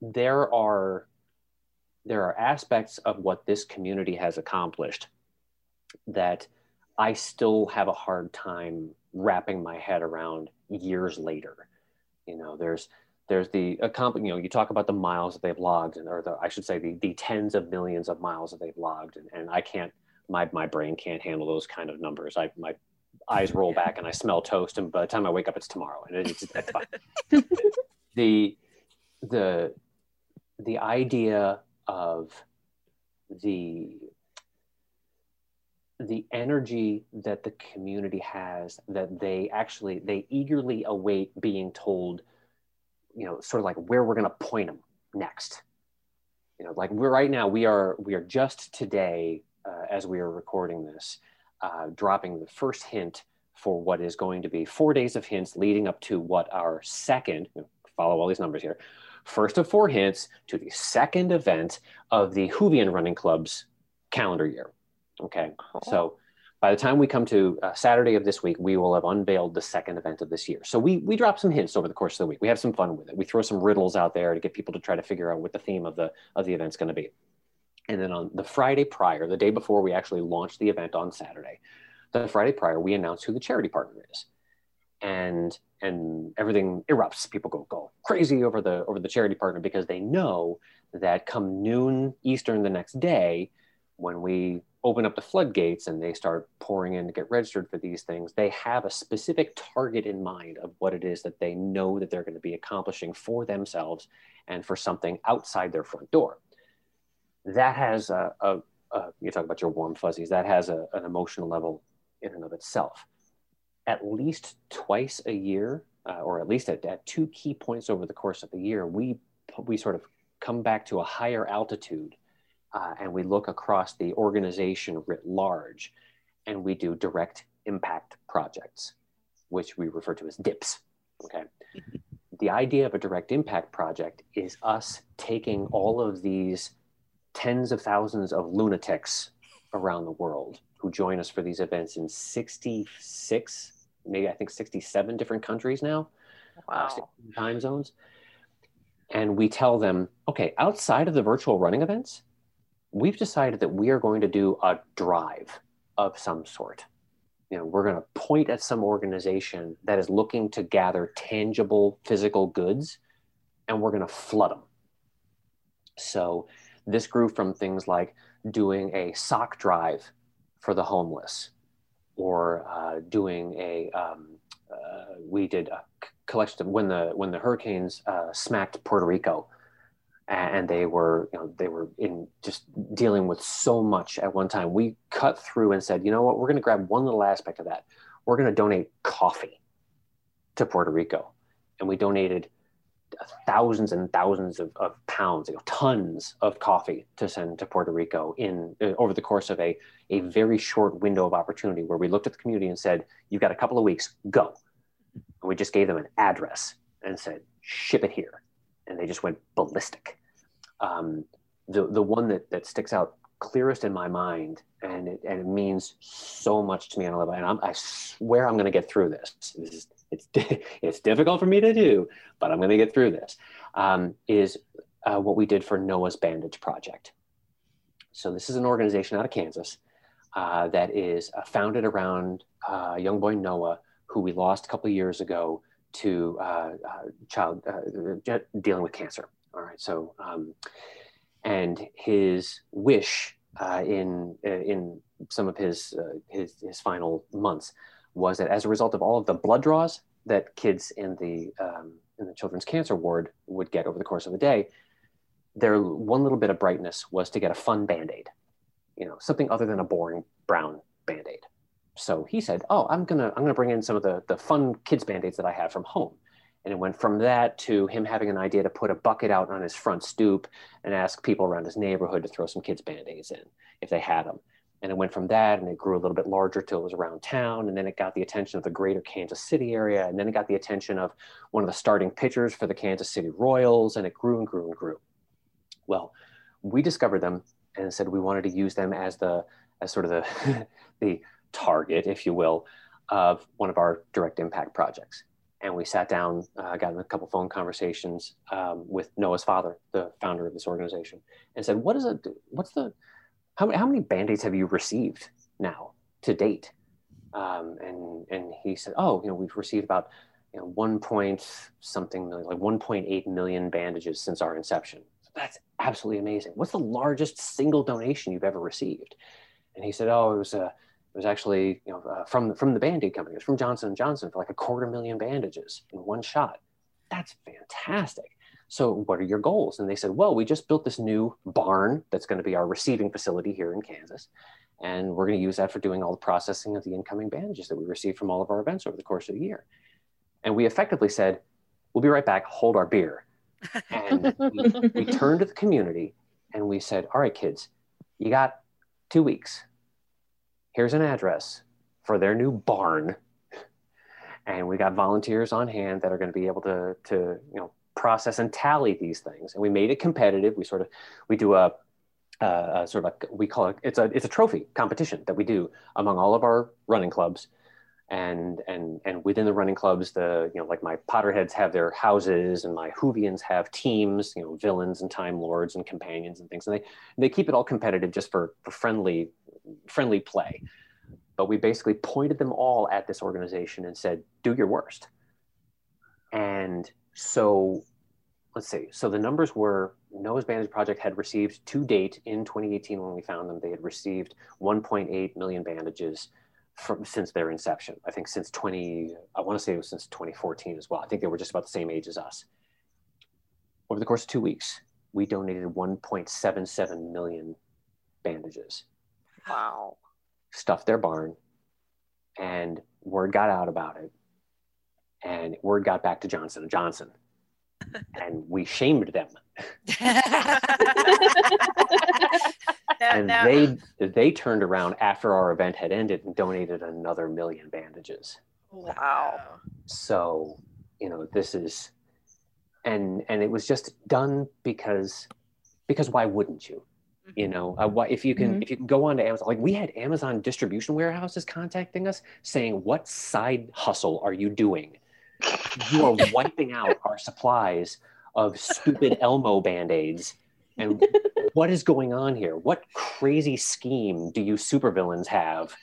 there are, there are aspects of what this community has accomplished that I still have a hard time wrapping my head around years later. You know, there's, there's the you know, you talk about the miles that they've logged and, or the, I should say the, the tens of millions of miles that they've logged. And, and I can't, my, my brain can't handle those kind of numbers. I, my eyes roll back and I smell toast. And by the time I wake up, it's tomorrow and it's, that's fine. the, the, the idea of the the energy that the community has that they actually they eagerly await being told you know sort of like where we're going to point them next you know like we're right now we are we are just today uh, as we are recording this uh, dropping the first hint for what is going to be four days of hints leading up to what our second follow all these numbers here first of four hints to the second event of the Whovian Running Club's calendar year. Okay, so by the time we come to uh, Saturday of this week, we will have unveiled the second event of this year. So we we drop some hints over the course of the week. We have some fun with it. We throw some riddles out there to get people to try to figure out what the theme of the of the event's going to be. And then on the Friday prior, the day before we actually launch the event on Saturday, the Friday prior, we announce who the charity partner is. And and everything erupts. People go go crazy over the over the charity partner because they know that come noon Eastern the next day, when we open up the floodgates and they start pouring in to get registered for these things, they have a specific target in mind of what it is that they know that they're going to be accomplishing for themselves and for something outside their front door. That has a, a, a you talk about your warm fuzzies. That has a, an emotional level in and of itself at least twice a year, uh, or at least at, at two key points over the course of the year, we we sort of come back to a higher altitude, uh, and we look across the organization writ large, and we do direct impact projects, which we refer to as DIPs. Okay. the idea of a direct impact project is us taking all of these tens of thousands of lunatics around the world who join us for these events in 66 maybe i think 67 different countries now uh, Wow. 16 time zones and we tell them, okay, outside of the virtual running events, we've decided that we are going to do a drive of some sort. You know, we're going to point at some organization that is looking to gather tangible physical goods, and we're going to flood them. So this grew from things like doing a sock drive for the homeless, or uh, doing a um, uh, we did a collection when the when the hurricanes uh, smacked Puerto Rico, and they were you know they were in just dealing with so much at one time. We cut through and said, you know what, we're going to grab one little aspect of that. We're going to donate coffee to Puerto Rico, and we donated thousands and thousands of, of pounds, you know, tons of coffee to send to Puerto Rico in uh, over the course of a, a very short window of opportunity where we looked at the community and said, you've got a couple of weeks, go. And we just gave them an address and said, ship it here. And they just went ballistic. Um, the, the one that, that sticks out clearest in my mind and it, and it means so much to me on a level and I'm, i swear i'm going to get through this this is it's it's difficult for me to do, but I'm going to get through this. Um, is uh, what we did for Noah's Bandage Project. So this is an organization out of Kansas uh, that is uh, founded around uh, young boy Noah, who we lost a couple years ago to uh, uh, child dealing with cancer. All right, so um, and his wish in in some of his his his final months was that as a result of all of the blood draws that kids in the um, in the children's cancer ward would get over the course of the day, their one little bit of brightness was to get a fun band-aid, you know, something other than a boring brown band-aid. So he said, "Oh, I'm gonna I'm gonna bring in some of the the fun kids band-aids that I have from home." And it went from that to him having an idea to put a bucket out on his front stoop and ask people around his neighborhood to throw some kids band-aids in if they had them and it went from that and it grew a little bit larger till it was around town and then it got the attention of the greater kansas city area and then it got the attention of one of the starting pitchers for the kansas city royals and it grew and grew and grew well we discovered them and said we wanted to use them as the as sort of the the target if you will of one of our direct impact projects. And we sat down uh, got in a couple phone conversations um, with noah's father the founder of this organization and said what is it what's the how, how many band-aids have you received now to date? Um, and and he said oh you know we've received about you know one point something million like 1.8 million bandages since our inception. That's absolutely amazing. What's the largest single donation you've ever received? And he said oh it was a it was actually you know uh, from from the band-aid company it was from johnson and johnson for like a quarter million bandages in one shot that's fantastic so, what are your goals? And they said, Well, we just built this new barn that's going to be our receiving facility here in Kansas. And we're going to use that for doing all the processing of the incoming bandages that we receive from all of our events over the course of the year. And we effectively said, We'll be right back, hold our beer. And we, we turned to the community and we said, All right, kids, you got two weeks. Here's an address for their new barn. And we got volunteers on hand that are going to be able to, to you know, process and tally these things. And we made it competitive. We sort of we do a, a sort of a, we call it it's a it's a trophy competition that we do among all of our running clubs. And and and within the running clubs, the you know like my Potterheads have their houses, and my Whovians have teams, you know villains and Time Lords and companions and things, and they they keep it all competitive just for, for friendly friendly play. But we basically pointed them all at this organization and said, "Do your worst." And so let's see. So the numbers were Noah's Bandage Project had received to date in 2018 when we found them, they had received 1.8 million bandages from since their inception. I think since 20, I want to say it was since 2014 as well. I think they were just about the same age as us. Over the course of two weeks, we donated 1.77 million bandages. Wow. Stuffed their barn, and word got out about it and word got back to Johnson and Johnson, and we shamed them. and they they turned around after our event had ended and donated another million bandages. Wow. So, you know, this is and and it was just done because because why wouldn't you? you know uh, what if you can mm-hmm. if you can go on to amazon like we had amazon distribution warehouses contacting us saying what side hustle are you doing you are wiping out our supplies of stupid Elmo band-aids. And what is going on here? What crazy scheme do you supervillains have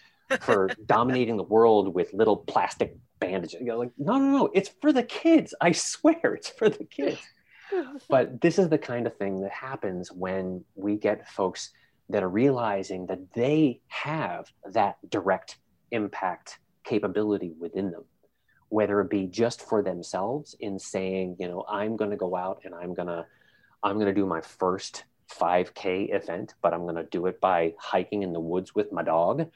for dominating the world with little plastic bandages? You're like, no, no, no, it's for the kids. I swear it's for the kids. but this is the kind of thing that happens when we get folks that are realizing that they have that direct impact capability within them whether it be just for themselves in saying you know i'm going to go out and i'm going to i'm going to do my first 5k event but i'm going to do it by hiking in the woods with my dog.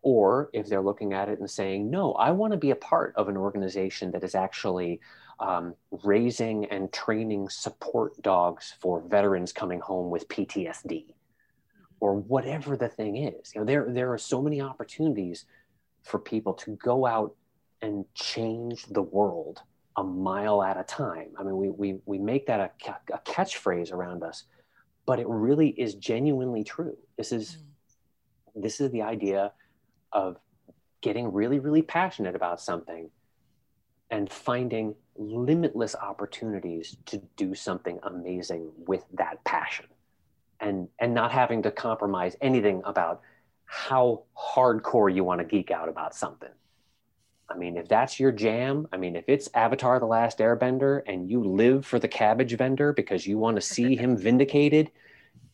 Or if they're looking at it and saying no i want to be a part of an organization that is actually um, raising and training support dogs for veterans coming home with ptsd or whatever the thing is. You know there there are so many opportunities for people to go out and change the world a mile at a time. I mean, we, we, we make that a, a catchphrase around us, but it really is genuinely true. This is, mm. this is the idea of getting really, really passionate about something and finding limitless opportunities to do something amazing with that passion and and not having to compromise anything about how hardcore you want to geek out about something I mean, if that's your jam, I mean, if it's Avatar The Last Airbender and you live for the cabbage vendor because you want to see him vindicated,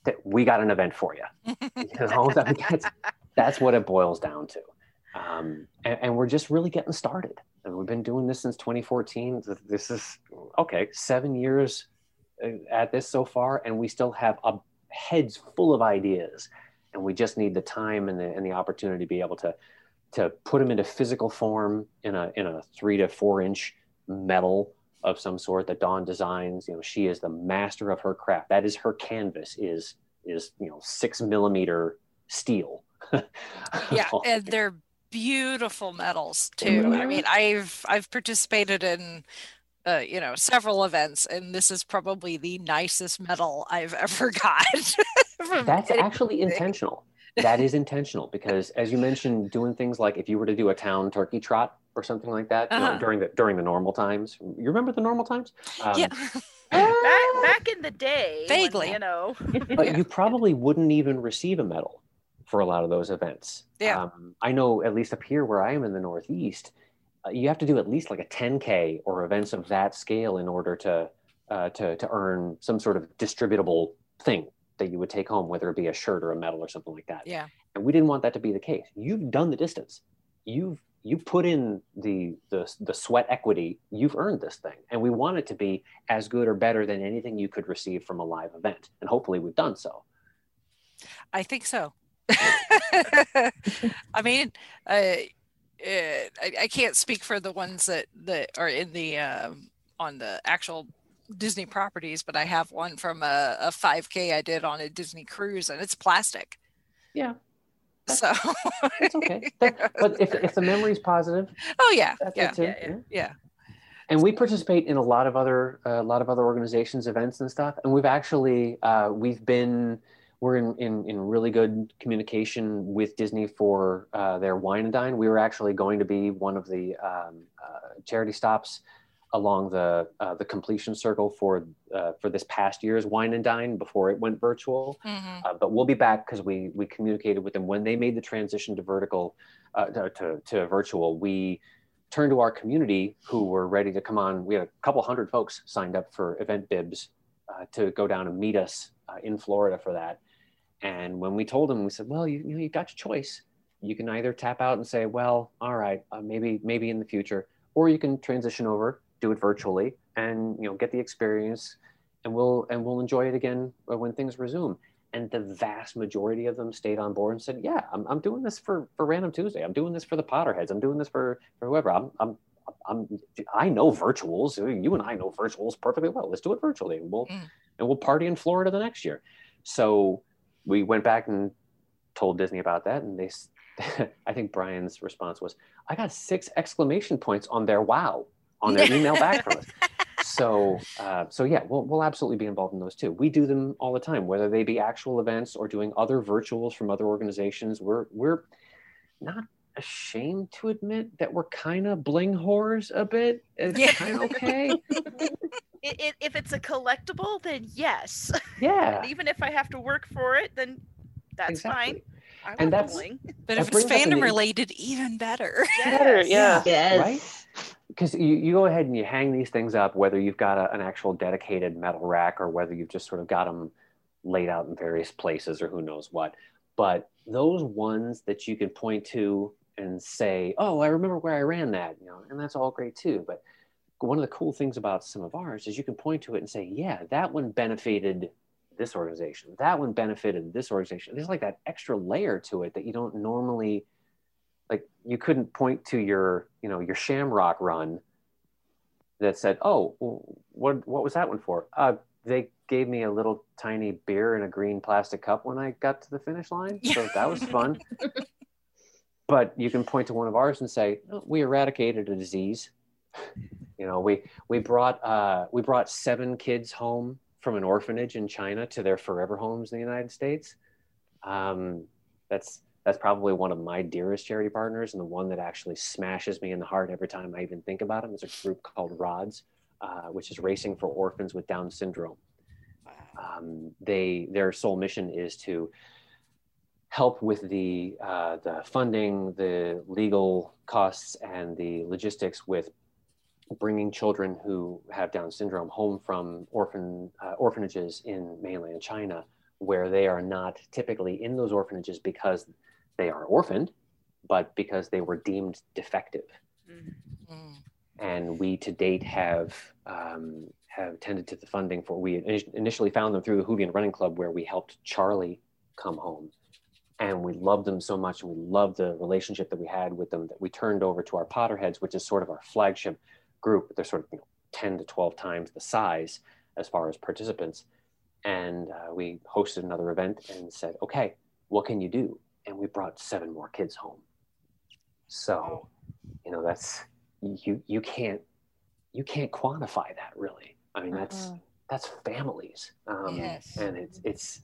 that we got an event for you. you know, that's, that's what it boils down to. Um, and, and, we're just really getting started. And we've been doing this since 2014. This is, okay, seven years uh, at this so far, and we still have a, heads full of ideas. And we just need the time and the, and the opportunity to be able to to put them into physical form in a in a three to four inch medal of some sort that Dawn designs. You know, she is the master of her craft. That is her canvas. Is is you know six millimeter steel. yeah, and they're beautiful medals too. Mm-hmm. I mean, I've I've participated in uh, you know several events, and this is probably the nicest medal I've ever got. That's actually intentional that is intentional because as you mentioned doing things like if you were to do a town turkey trot or something like that uh-huh. you know, uh-huh. during the during the normal times. You remember the normal times? Um, yeah. Back, back in the day vaguely. when, you know. But you probably wouldn't even receive a medal for a lot of those events. Yeah. Um, i know at least up here where i am in the northeast uh, you have to do at least like a 10k or events of that scale in order to uh, to to earn some sort of distributable thing that you would take home, whether it be a shirt or a medal or something like that. Yeah. And we didn't want that to be the case. You've done the distance. You've you put in the the the sweat equity. You've earned this thing, and we want it to be as good or better than anything you could receive from a live event. And hopefully, we've done so. I think so. I mean, uh, uh, I, I, can't speak for the ones that that are in the um, on the actual Disney properties, but I have one from a, a 5K I did on a Disney cruise, and it's plastic. Yeah. so it's okay. That, but if, if the memory is positive, oh yeah, yeah, yeah, yeah, yeah, And we participate in a lot of other a uh, lot of other organizations, events, and stuff. And we've actually uh, we've been we're in, in, in really good communication with Disney for uh, their wine and dine. We were actually going to be one of the um, uh, charity stops along the uh, the completion circle for uh, for this past year's wine and dine before it went virtual. Mm-hmm. Uh, but we'll be back because we we communicated with them when they made the transition to vertical uh, to, to, to virtual. We turned to our community who were ready to come on. We had a couple hundred folks signed up for event bibs uh, to go down and meet us uh, in Florida for that. And when we told them, we said, "Well, you, you know, you got your choice. You can either tap out and say, well, all right, maybe maybe in the future." Or you can transition over do it virtually and you know get the experience and we'll and we'll enjoy it again when things resume and the vast majority of them stayed on board and said yeah i'm, I'm doing this for for random tuesday i'm doing this for the potterheads i'm doing this for for whoever i'm i'm I'm, I know virtuals. You and I know virtuals perfectly well. Let's do it virtually, and we'll mm. and we'll party in Florida the next year. So we went back and told Disney about that, and they, I think Brian's response was, "I got six exclamation points on their wow." On their email back from us. So, uh, so yeah, we'll, we'll absolutely be involved in those too. We do them all the time, whether they be actual events or doing other virtuals from other organizations. We're we're not ashamed to admit that we're kind of bling whores a bit. It's yeah. kind of okay. it, it, if it's a collectible, then yes. Yeah, and even if I have to work for it, then that's exactly. fine. I'm And that's- bling. But That if it's brings up an fandom related, even better. Better, yeah. Yes. Right? Because you, you go ahead and you hang these things up, whether you've got a, an actual dedicated medal rack or whether you've just sort of got them laid out in various places or who knows what. But those ones that you can point to and say, "Oh, I remember where I ran that," you know, and that's all great too. But one of the cool things about some of ours is you can point to it and say, "Yeah, that one benefited this organization. That one benefited this organization." There's like that extra layer to it that you don't normally like you couldn't point to your you know your shamrock run that said oh what what was that one for? Uh they gave me a little tiny beer in a green plastic cup when i got to the finish line so that was fun. But you can point to one of ours and say oh, we eradicated a disease. You know we we brought uh we brought seven kids home from an orphanage in china to their forever homes in the united states. Um that's that's probably one of my dearest charity partners and the one that actually smashes me in the heart every time I even think about them is a group called RODS, uh, which is Racing for Orphans with Down Syndrome. Um, they their sole mission is to help with the uh, the funding, the legal costs, and the logistics with bringing children who have Down syndrome home from orphan uh, orphanages in mainland China, where they are not typically in those orphanages because they are orphaned, but because they were deemed defective. Mhm. Mm. And we to date have um, have tended to the funding for. We initially found them through the Whovian Running Club, where we helped Charlie come home, and we loved them so much, and we loved the relationship that we had with them that we turned over to our Potterheads, which is sort of our flagship group. They're sort of you know, ten to twelve times the size as far as participants, and uh, we hosted another event and said, okay, what can you do? And we brought seven more kids home. So, you know, that's you you can't you can't quantify that really. I mean, that's Uh-uh. that's families, um, Yes. and it's it's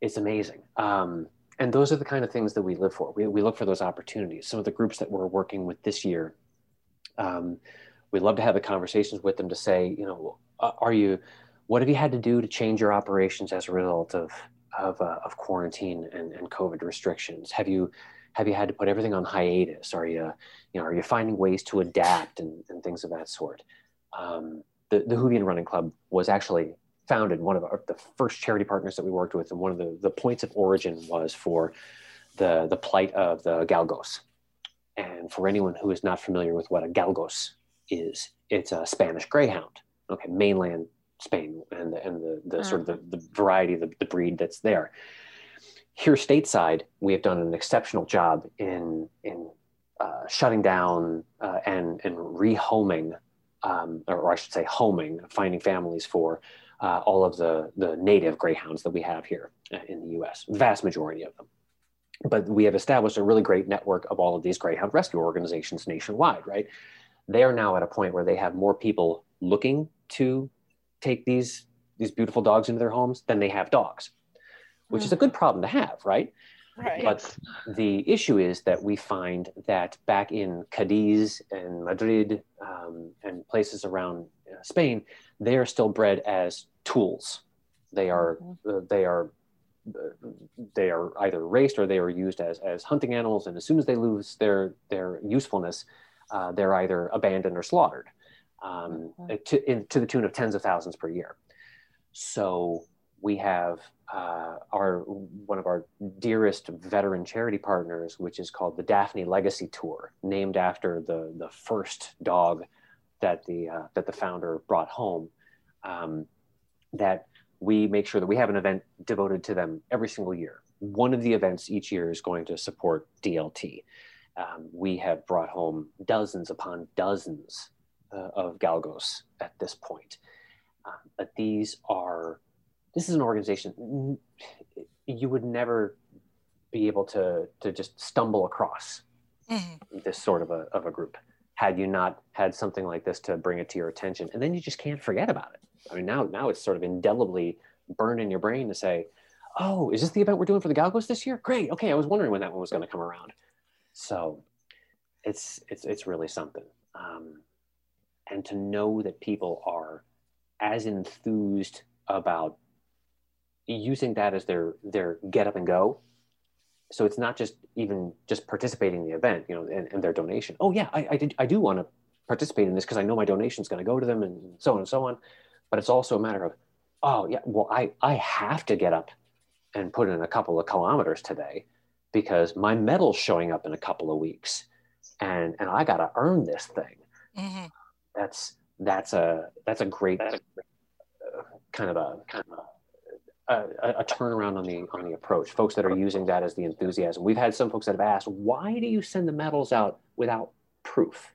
it's amazing. Um, and those are the kind of things that we live for. We, we look for those opportunities. Some of the groups that we're working with this year, um, we'd love to have the conversations with them to say, you know, are you, what have you had to do to change your operations as a result of of, uh, of quarantine and, and COVID restrictions? Have you have you had to put everything on hiatus? Are you, you know, are you finding ways to adapt and, and things of that sort? Um, the the Whovian Running Club was actually founded one of our, the first charity partners that we worked with, and one of the, the points of origin was for the the plight of the galgos. And for anyone who is not familiar with what a galgos is, it's a Spanish greyhound. Okay, mainland Spain, and the, and the, the sort of the, the variety, the, the breed that's there. Here stateside, we have done an exceptional job in in uh, shutting down uh, and and rehoming, um, or I should say, homing, finding families for uh, all of the the native greyhounds that we have here uh, in the U.S. Vast majority of them. But we have established a really great network of all of these greyhound rescue organizations nationwide. Right, they are now at a point where they have more people looking to take these these beautiful dogs into their homes then they have dogs, which is a good problem to have, right? Right. But the issue is that we find that back in Cadiz and Madrid um, and places around uh, Spain, they are still bred as tools. They are uh, they are uh, they are either raced or they are used as as hunting animals, and as soon as they lose their their usefulness, uh, they're either abandoned or slaughtered, um, to, in, to the tune of tens of thousands per year. So we have uh, our one of our dearest veteran charity partners, which is called the Daphne Legacy Tour, named after the the first dog that the uh, that the founder brought home. Um, that we make sure that we have an event devoted to them every single year. One of the events each year is going to support DLT. Um, we have brought home dozens upon dozens uh, of galgos at this point. Uh, but these are this is an organization you would never be able to to just stumble across Mhm. this sort of a, of a group had you not had something like this to bring it to your attention. And then you just can't forget about it. I mean now now it's sort of indelibly burned in your brain to say oh is this the event we're doing for the galgos this year? Great. Okay i was wondering when that one was going to come around. So it's it's it's really something. Um, to know that people are as enthused about using that as their their get up and go. So it's not just even just participating in the event you know and, and their donation. Oh yeah i i, did, I do want to participate in this because i know my donation is going to go to them and so on and so on. But it's also a matter of oh yeah well i i have to get up and put in a couple of kilometers today because my medal's showing up in a couple of weeks and and i got to earn this thing. Mhm. That's that's a that's a great uh, kind of a kind of a, a, a turnaround on the on the approach. Folks that are using that as the enthusiasm. We've had some folks that have asked, why do you send the medals out without proof?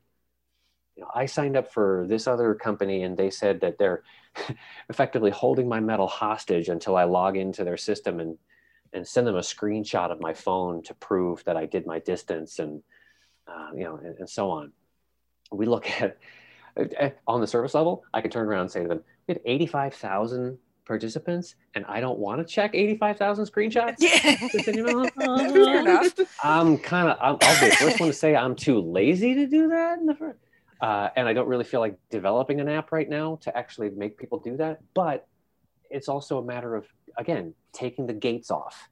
You know, I signed up for this other company, and they said that they're effectively holding my medal hostage until I log into their system and and send them a screenshot of my phone to prove that I did my distance and uh, you know and, and so on. We look at on the service level, I could turn around and say to them, "We have eighty-five thousand participants, and I don't want to check eighty-five thousand screenshots." Yeah. to send you an email?" Fair enough. I'm kind of, I'll be the first one to say I'm too lazy to do that in the first, uh, and I don't really feel like developing an app right now to actually make people do that. But it's also a matter of again taking the gates off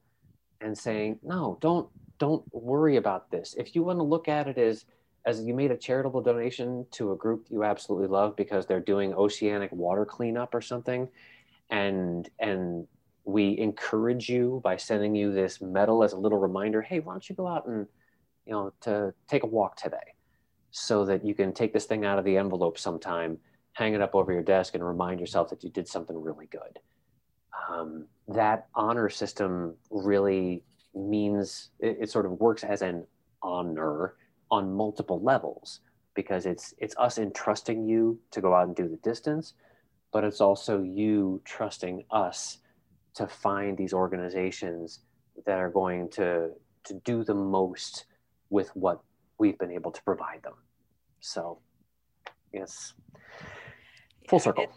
and saying, no, don't don't worry about this. If you want to look at it as as you made a charitable donation to a group you absolutely love because they're doing oceanic water cleanup or something, and and we encourage you by sending you this medal as a little reminder hey why don't you go out and you know to take a walk today? So that you can take this thing out of the envelope sometime hang it up over your desk and remind yourself that you did something really good. Um, that honor system really means it, it sort of works as an honor on multiple levels because it's it's us entrusting you to go out and do the distance but it's also you trusting us to find these organizations that are going to to do the most with what we've been able to provide them. So, yes, full circle. it-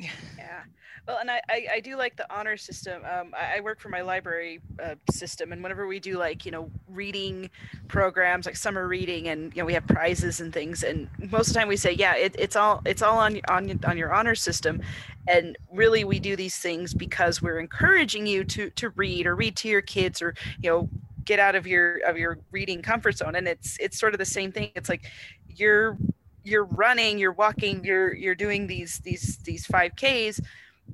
yeah. Well, and I, I, I do like the honor system. Um, I, I work for my library uh, system, and whenever we do like you know reading programs, like summer reading, and you know we have prizes and things, and most of the time we say, yeah, it, it's all it's all on on on your honor system, and really we do these things because we're encouraging you to to read or read to your kids or you know get out of your of your reading comfort zone, and it's it's sort of the same thing. It's like you're you're running, you're walking, you're you're doing these these these 5Ks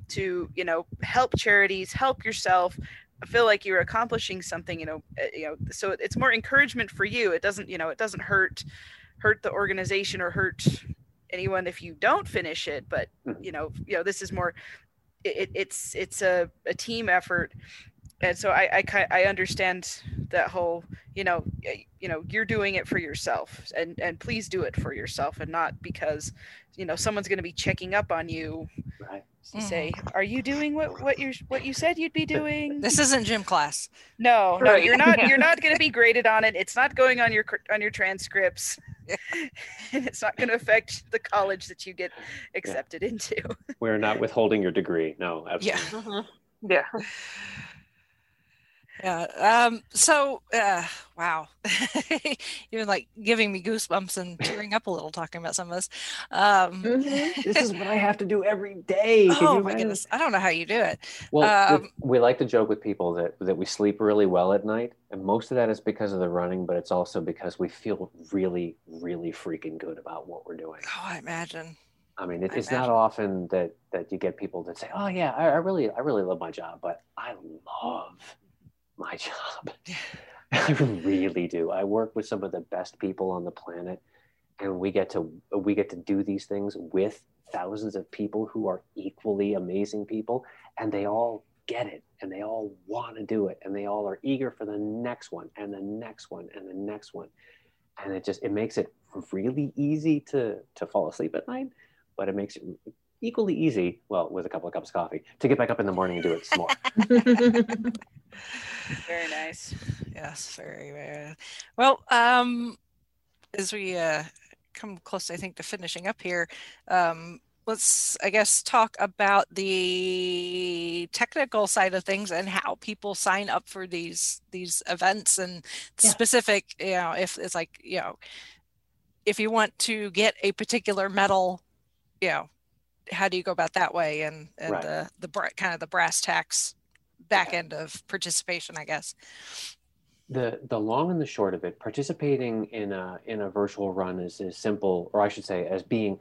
to you know help charities help yourself feel like you're accomplishing something you know uh, you know so it's more encouragement for you it doesn't you know it doesn't hurt hurt the organization or hurt anyone if you don't finish it but Mhm. you know you know this is more it- it's it's a, a team effort and so I, I I understand that whole you know you know you're doing it for yourself and and please do it for yourself and not because you know someone's going to be checking up on you Right. to mm-hmm. say are you doing what what you what you said you'd be doing This isn't gym class. no no you're not you're not going to be graded on it it's not going on your on your transcripts and it's not going to affect the college that you get accepted into We're not withholding your degree. No, absolutely Yeah. absolutely. Mm-hmm. Yeah. Yeah. Um, so, uh, wow. Even like giving me goosebumps and tearing up a little talking about some of this. Um, Mhm. This is what I have to do every day. Can oh you my imagine? goodness. I don't know how you do it. Well, Um, we, we like to joke with people that, that we sleep really well at night, and most of that is because of the running, but it's also because we feel really, really freaking good about what we're doing. Oh, I imagine. I mean, it, I it's not often that that you get people that say, "Oh yeah, I, I really, I really love my job," but I love my job. I really do. I work with some of the best people on the planet, and we get to we get to do these things with thousands of people who are equally amazing people, and they all get it, and they all want to do it, and they all are eager for the next one, and the next one, and the next one, and it just it makes it really easy to to fall asleep at night, but it makes it equally easy, well, with a couple of cups of coffee, to get back up in the morning and do it some more. very nice Yes, very, very. Well, um, as we uh, come close, I think, to finishing up here, um, let's, I guess, talk about the technical side of things and how people sign up for these these events and Yeah. specific. You know, if it's like you know, if you want to get a particular medal, you know, how do you go about that way and and Right. the the kind of the brass tacks back end of participation, I guess. the the long and the short of it participating in a in a virtual run is as simple or i should say as being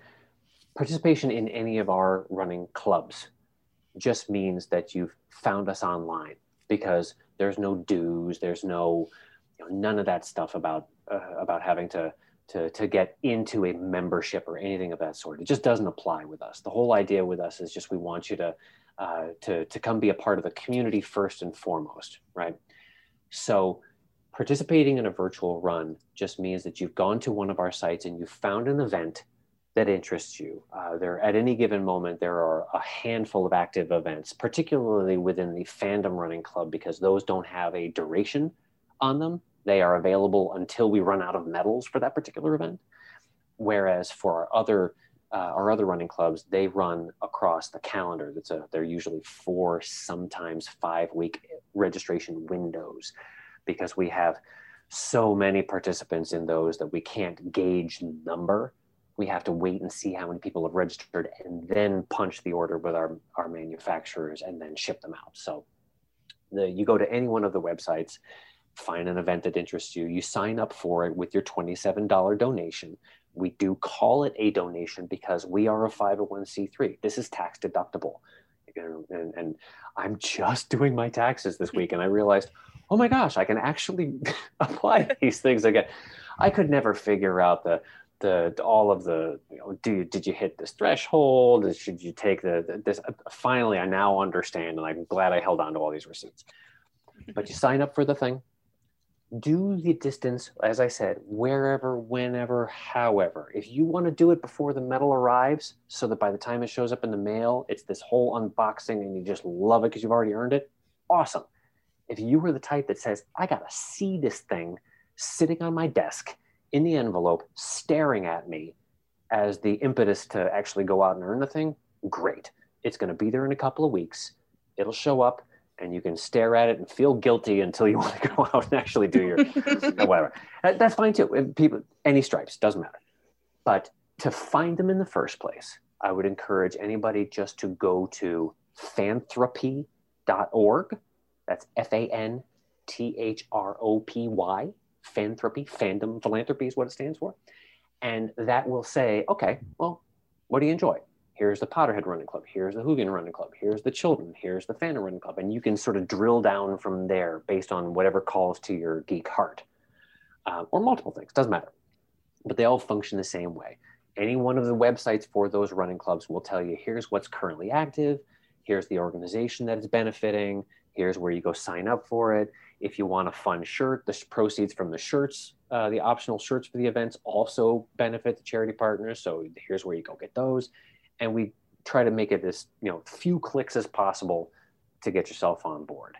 participation in any of our running clubs just means that you've found us online because there's no dues there's no you know, none of that stuff about uh, about having to to to get into a membership or anything of that sort it just doesn't apply with us the whole idea with us is just we want you to uh, to to come be a part of the community first and foremost right so participating in a virtual run just means that you've gone to one of our sites and you've found an event that interests you. Uh, there, at any given moment, there are a handful of active events, particularly within the fandom running club, because those don't have a duration on them. They are available until we run out of medals for that particular event. Whereas for our other uh, our other running clubs, they run across the calendar. That's a they're usually four, sometimes five week registration windows because we have so many participants in those that we can't gauge the number. We have to wait and see how many people have registered and then punch the order with our, our manufacturers and then ship them out. So the, you go to any one of the websites, find an event that interests you, you sign up for it with your $27 donation. We do call it a donation because we are a 501c3. This is tax deductible. And, and, I'm just doing my taxes this week and I realized, oh my gosh, I can actually apply these things again. I could never figure out the the all of the you know do did you hit this threshold? Should you take the, the this? Uh, finally, I now understand, and I'm glad I held on to all these receipts. But you sign up for the thing, do the distance as I said, wherever, whenever, however. If you want to do it before the medal arrives, so that by the time it shows up in the mail, it's this whole unboxing, and you just love it because you've already earned it. Awesome if you were the type that says, I got to see this thing sitting on my desk in the envelope, staring at me as the impetus to actually go out and earn the thing, great. It's going to be there in a couple of weeks. It'll show up and you can stare at it and feel guilty until you want to go out and actually do your uh, whatever. That- That's fine too. If People, any stripes, doesn't matter. But to find them in the first place, I would encourage anybody just to go to fanthropy.org that's F A N T H R O P Y, Fanthropy, fandom, philanthropy is what it stands for. And that will say, okay, well, what do you enjoy? Here's the Potterhead Running Club. Here's the Whovian Running Club. Here's the Chilton. Here's the Fandom Running Club. And you can sort of drill down from there based on whatever calls to your geek heart uh, or multiple things, doesn't matter. But they all function the same way. Any one of the websites for those running clubs will tell you here's what's currently active, here's the organization that is benefiting, here's where you go sign up for it. If you want a fun shirt, the proceeds from the shirts, uh, the optional shirts for the events also benefit the charity partners. So here's where you go get those. And we try to make it as you know few clicks as possible to get yourself on board.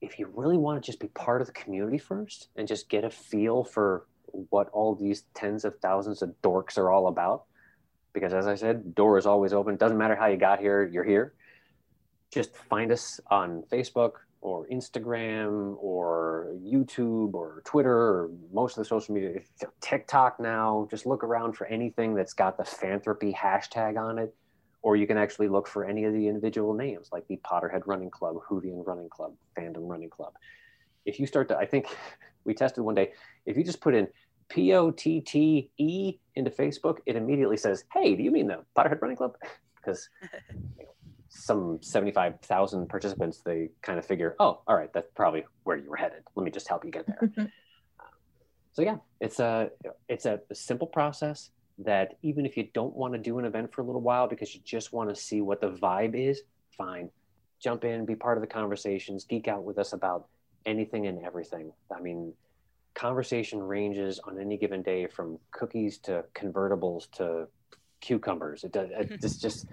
If you really want to just be part of the community first and just get a feel for what all these tens of thousands of dorks are all about, because as I said, door is always open. Doesn't matter how you got here, you're here just find us on Facebook or Instagram or YouTube or Twitter or most of the social media, TikTok now. Just look around for anything that's got the Fanthropy hashtag on it, or you can actually look for any of the individual names like the Potterhead Running Club, Whovian Running Club, Fandom Running Club. If you start to, I think we tested one day, if you just put in P O T T E into Facebook, it immediately says, Hey, do you mean the Potterhead Running Club? Because some 75,000 participants, they kind of figure, oh, all right, that's probably where you were headed. Let me just help you get there. so yeah, it's a it's a simple process that even if you don't want to do an event for a little while because you just want to see what the vibe is, fine. Jump in, be part of the conversations, geek out with us about anything and everything. I mean, conversation ranges on any given day from cookies to convertibles to cucumbers. It does. It's just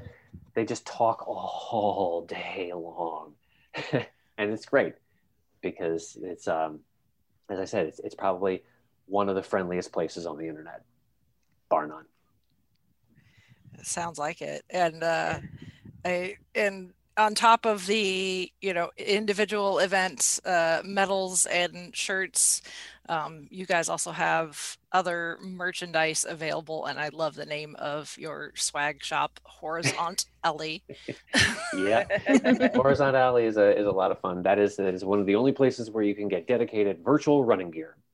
they just talk all day long, and it's great because it's um, as I said, it's it's probably one of the friendliest places on the internet, bar none. Sounds like it, and uh, I and on top of the you know individual events uh, medals and shirts um, you guys also have other merchandise available and i love the name of your swag shop horizont alley. Yeah. Horizont alley is a, is a lot of fun. That is that is one of the only places where you can get dedicated virtual running gear.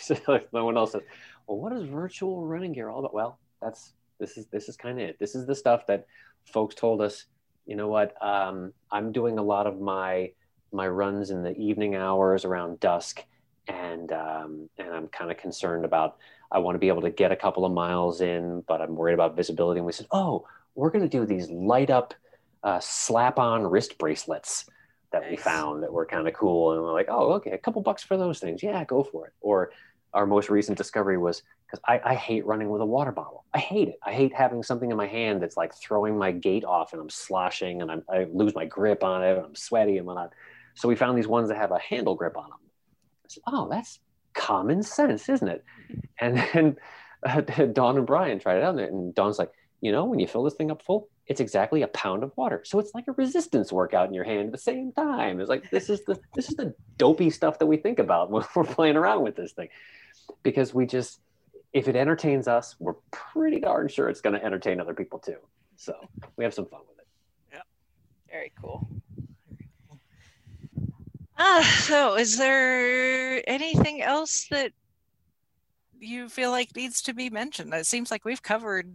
So no one else says well what is virtual running gear all about? Well that's this is this is kind of it. This is the stuff that folks told us you know what um, i'm doing a lot of my my runs in the evening hours around dusk and um, and i'm kind of concerned about i want to be able to get a couple of miles in but i'm worried about visibility. And we said oh we're going to do these light up uh, slap on wrist bracelets that nice. we found that were kind of cool. And we're like oh okay a couple bucks for those things. Yeah go for it. Or our most recent discovery was because I, I, hate running with a water bottle. I hate it. I hate having something in my hand that's like throwing my gait off and I'm sloshing and I'm, I lose my grip on it. I'm sweaty and whatnot. So we found these ones that have a handle grip on them. Said, oh, that's common sense, isn't it? And then uh, Dawn and Brian tried it out and Dawn's like, you know, when you fill this thing up full, it's exactly a pound of water. So it's like a resistance workout in your hand at the same time. It's like this is the this is the dopey stuff that we think about when we're playing around with this thing because we just if it entertains us, we're pretty darn sure it's going to entertain other people too. So we have some fun with it. Yeah, very cool. Uh, so, is there anything else that you feel like needs to be mentioned? It seems like we've covered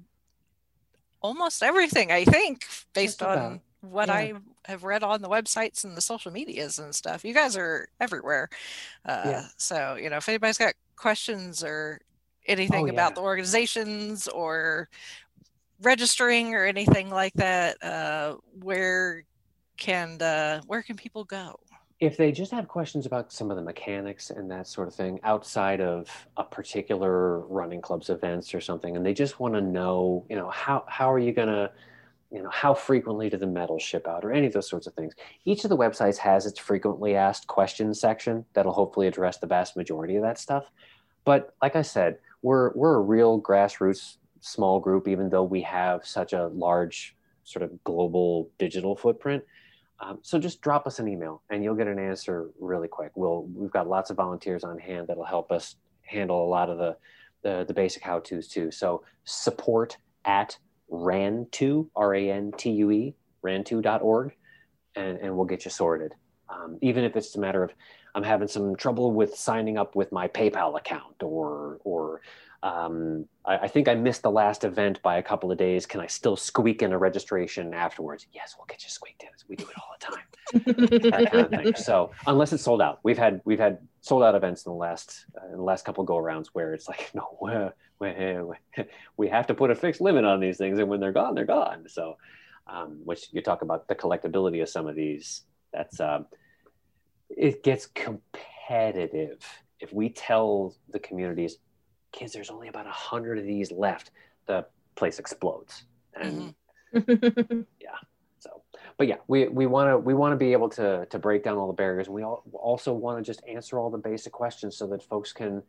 almost everything, I think, based on what yeah. I have read on the websites and the social medias and stuff. You guys are everywhere. Uh, yeah. So, you know, if anybody's got questions or anything oh, yeah. about the organizations or registering or anything like that, uh, where can uh, where can people go? If they just have questions about some of the mechanics and that sort of thing outside of a particular running club's events or something, and they just want to know, you know, how how are you going to you know how frequently do the medals ship out or any of those sorts of things each of the websites has its frequently asked questions section that'll hopefully address the vast majority of that stuff but like i said we're we're a real grassroots small group, even though we have such a large sort of global digital footprint. Um, so just drop us an email and you'll get an answer really quick. We'll we've got lots of volunteers on hand that'll help us handle a lot of the the, the basic how tos too. So support at rantue r a n t u e rantue.org and and we'll get you sorted. Um, even if it's a matter of I'm having some trouble with signing up with my PayPal account, or or um, I, I, think I missed the last event by a couple of days. Can I still squeak in a registration afterwards? Yes, we'll get you squeaked in. We do it all the time. kind of. So unless it's sold out, we've had we've had sold out events in the last uh, in the last couple go arounds where it's like no, we we have to put a fixed limit on these things, and when they're gone, they're gone. So, um, which you talk about the collectability of some of these. That's um, it gets competitive. If we tell the communities kids there's only about a hundred of these left the place explodes. And mm-hmm. yeah so but yeah we we want to we want to be able to to break down all the barriers. And we all, also want to just answer all the basic questions so that folks can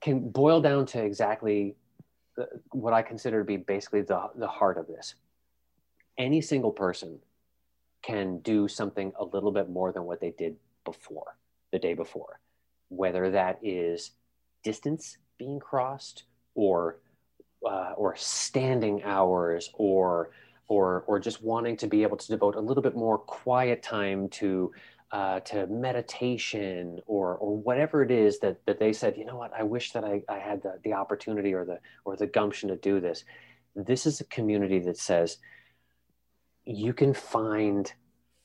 can boil down to exactly the, what i consider to be basically the the heart of this. Any single person can do something a little bit more than what they did before, the day before, whether that is distance being crossed or uh, or standing hours or or or just wanting to be able to devote a little bit more quiet time to uh, to meditation or or whatever it is that that they said you know what? I wish that I, I had the, the opportunity or the or the gumption to do this. This is a community that says you can find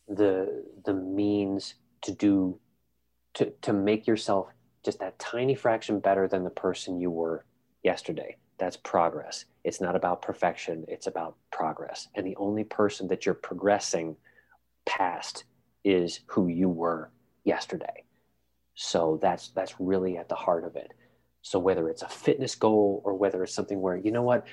the the means to do to to make yourself just that tiny fraction better than the person you were yesterday. That's progress. It's not about perfection. It's about progress. And the only person that you're progressing past is who you were yesterday. So that's that's really at the heart of it so whether it's a fitness goal or whether it's something where you know what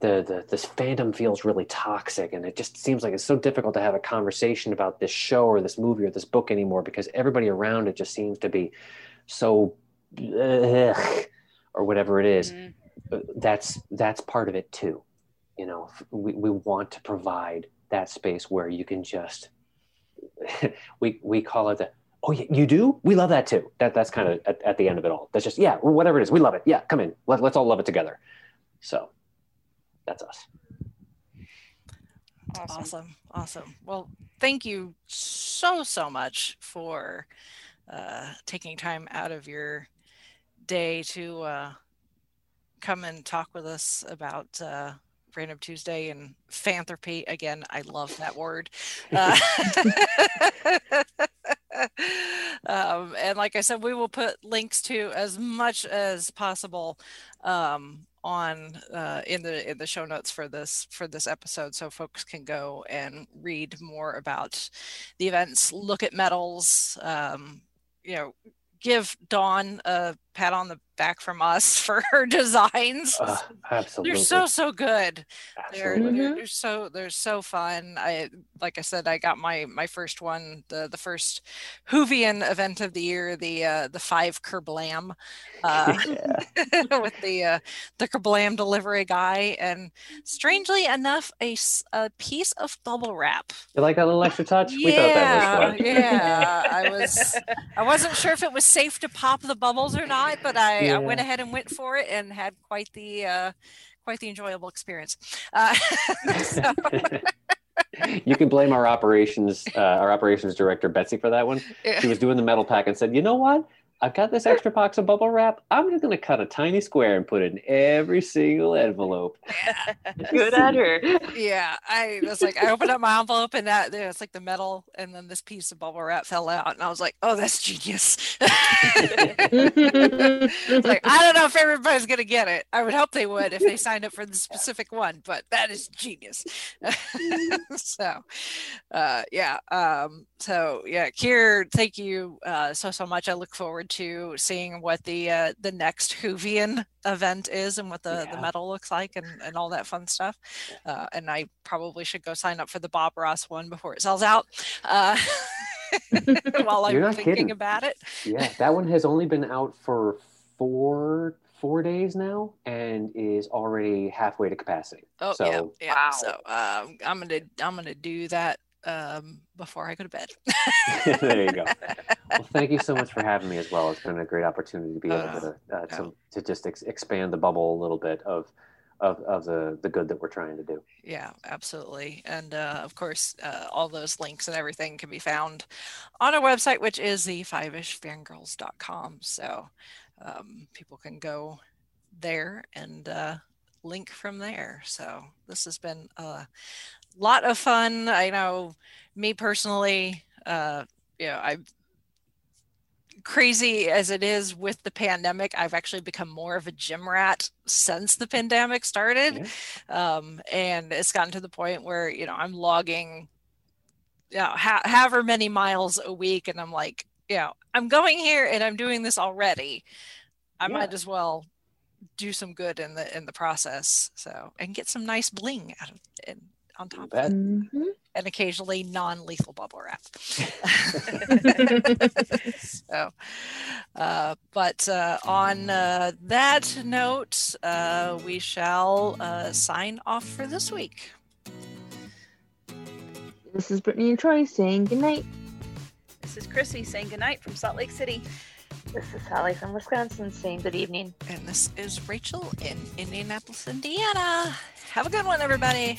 the, the this fandom feels really toxic and it just seems like it's so difficult to have a conversation about this show or this movie or this book anymore because everybody around it just seems to be so or whatever it is. Mm-hmm. that's that's part of it too you know we, we want to provide that space where you can just we we call it the oh yeah, you do? We love that too. That that's kind of at, at the end of it all. That's just yeah whatever it is we love it. Yeah come in. Let, let's all love it together. So that's us. Awesome. awesome. Awesome. Well, thank you so, so much for uh, taking time out of your day to uh, come and talk with us about uh, Random Tuesday and Fanthropy. Again, I love that word. Uh, um, and like I said, we will put links to as much as possible um, on uh, in the in the show notes for this for this episode, so folks can go and read more about the events, look at medals, um, you know, give Dawn a pat on the back from us for her designs. uh, absolutely They're so so good. They're, absolutely they're, they're so they're so fun. I like I said, I got my my first one, the the first Whovian event of the year, the uh, the five Kerblam, uh, with the uh, the Kerblam delivery guy, and strangely enough, a, a piece of bubble wrap. you like that little extra touch we thought Yeah, that was fun yeah. I was I wasn't sure if it was safe to pop the bubbles or not, but I, I went ahead and went for it and had quite the uh, quite the enjoyable experience. Uh, so, you can blame our operations uh, our operations director betsy for that one. She was doing the medal pack and said you know what i've got this extra box of bubble wrap i'm just going to cut a tiny square and put it in every single envelope Good at her. yeah, I was like, I opened up my envelope and that there it's like the medal, and then this piece of bubble wrap fell out, and I was like, oh, that's genius. Like I don't know if everybody's gonna get it. I would hope they would if they signed up for the specific one, but that is genius. so, uh, yeah. Um, so yeah, Kier, thank you uh, so so much. I look forward to seeing what the uh, the next Whovian event is and what the the medal looks like and and all that fun stuff. Uh, and I probably should go sign up for the Bob Ross one before it sells out. Uh, while I'm thinking kidding. about it. yeah that one has only been out for four four days now and is already halfway to capacity Oh so yeah, yeah. Wow. So um, I'm gonna I'm gonna do that um, before I go to bed. there you go well thank you so much for having me as well it's been a great opportunity to be able Uh, to uh, to, to just ex- expand the bubble a little bit of of, of the the good that we're trying to do Yeah, absolutely. And uh, of course, uh, all those links and everything can be found on our website, which is the fiveishfangirls.com. So um, people can go there and uh, link from there. So this has been a lot of fun. I know me personally, uh, you know, I'm crazy as it is with the pandemic, I've actually become more of a gym rat since the pandemic started. Um, and it's gotten to the point where you know i'm logging you know ha- however many miles a week and i'm like you know i'm going here and i'm doing this already. I might as well do some good in the in the process so and get some nice bling out of it on top of bet. it Mhm. and occasionally non-lethal bubble wrap so uh, but uh, on uh, that note uh, we shall uh, sign off for this week This is Brittany and Troy saying goodnight. This is Chrissy saying goodnight from Salt Lake City. This is Holly from Wisconsin saying good evening. and this is rachel in indianapolis indiana have a good one everybody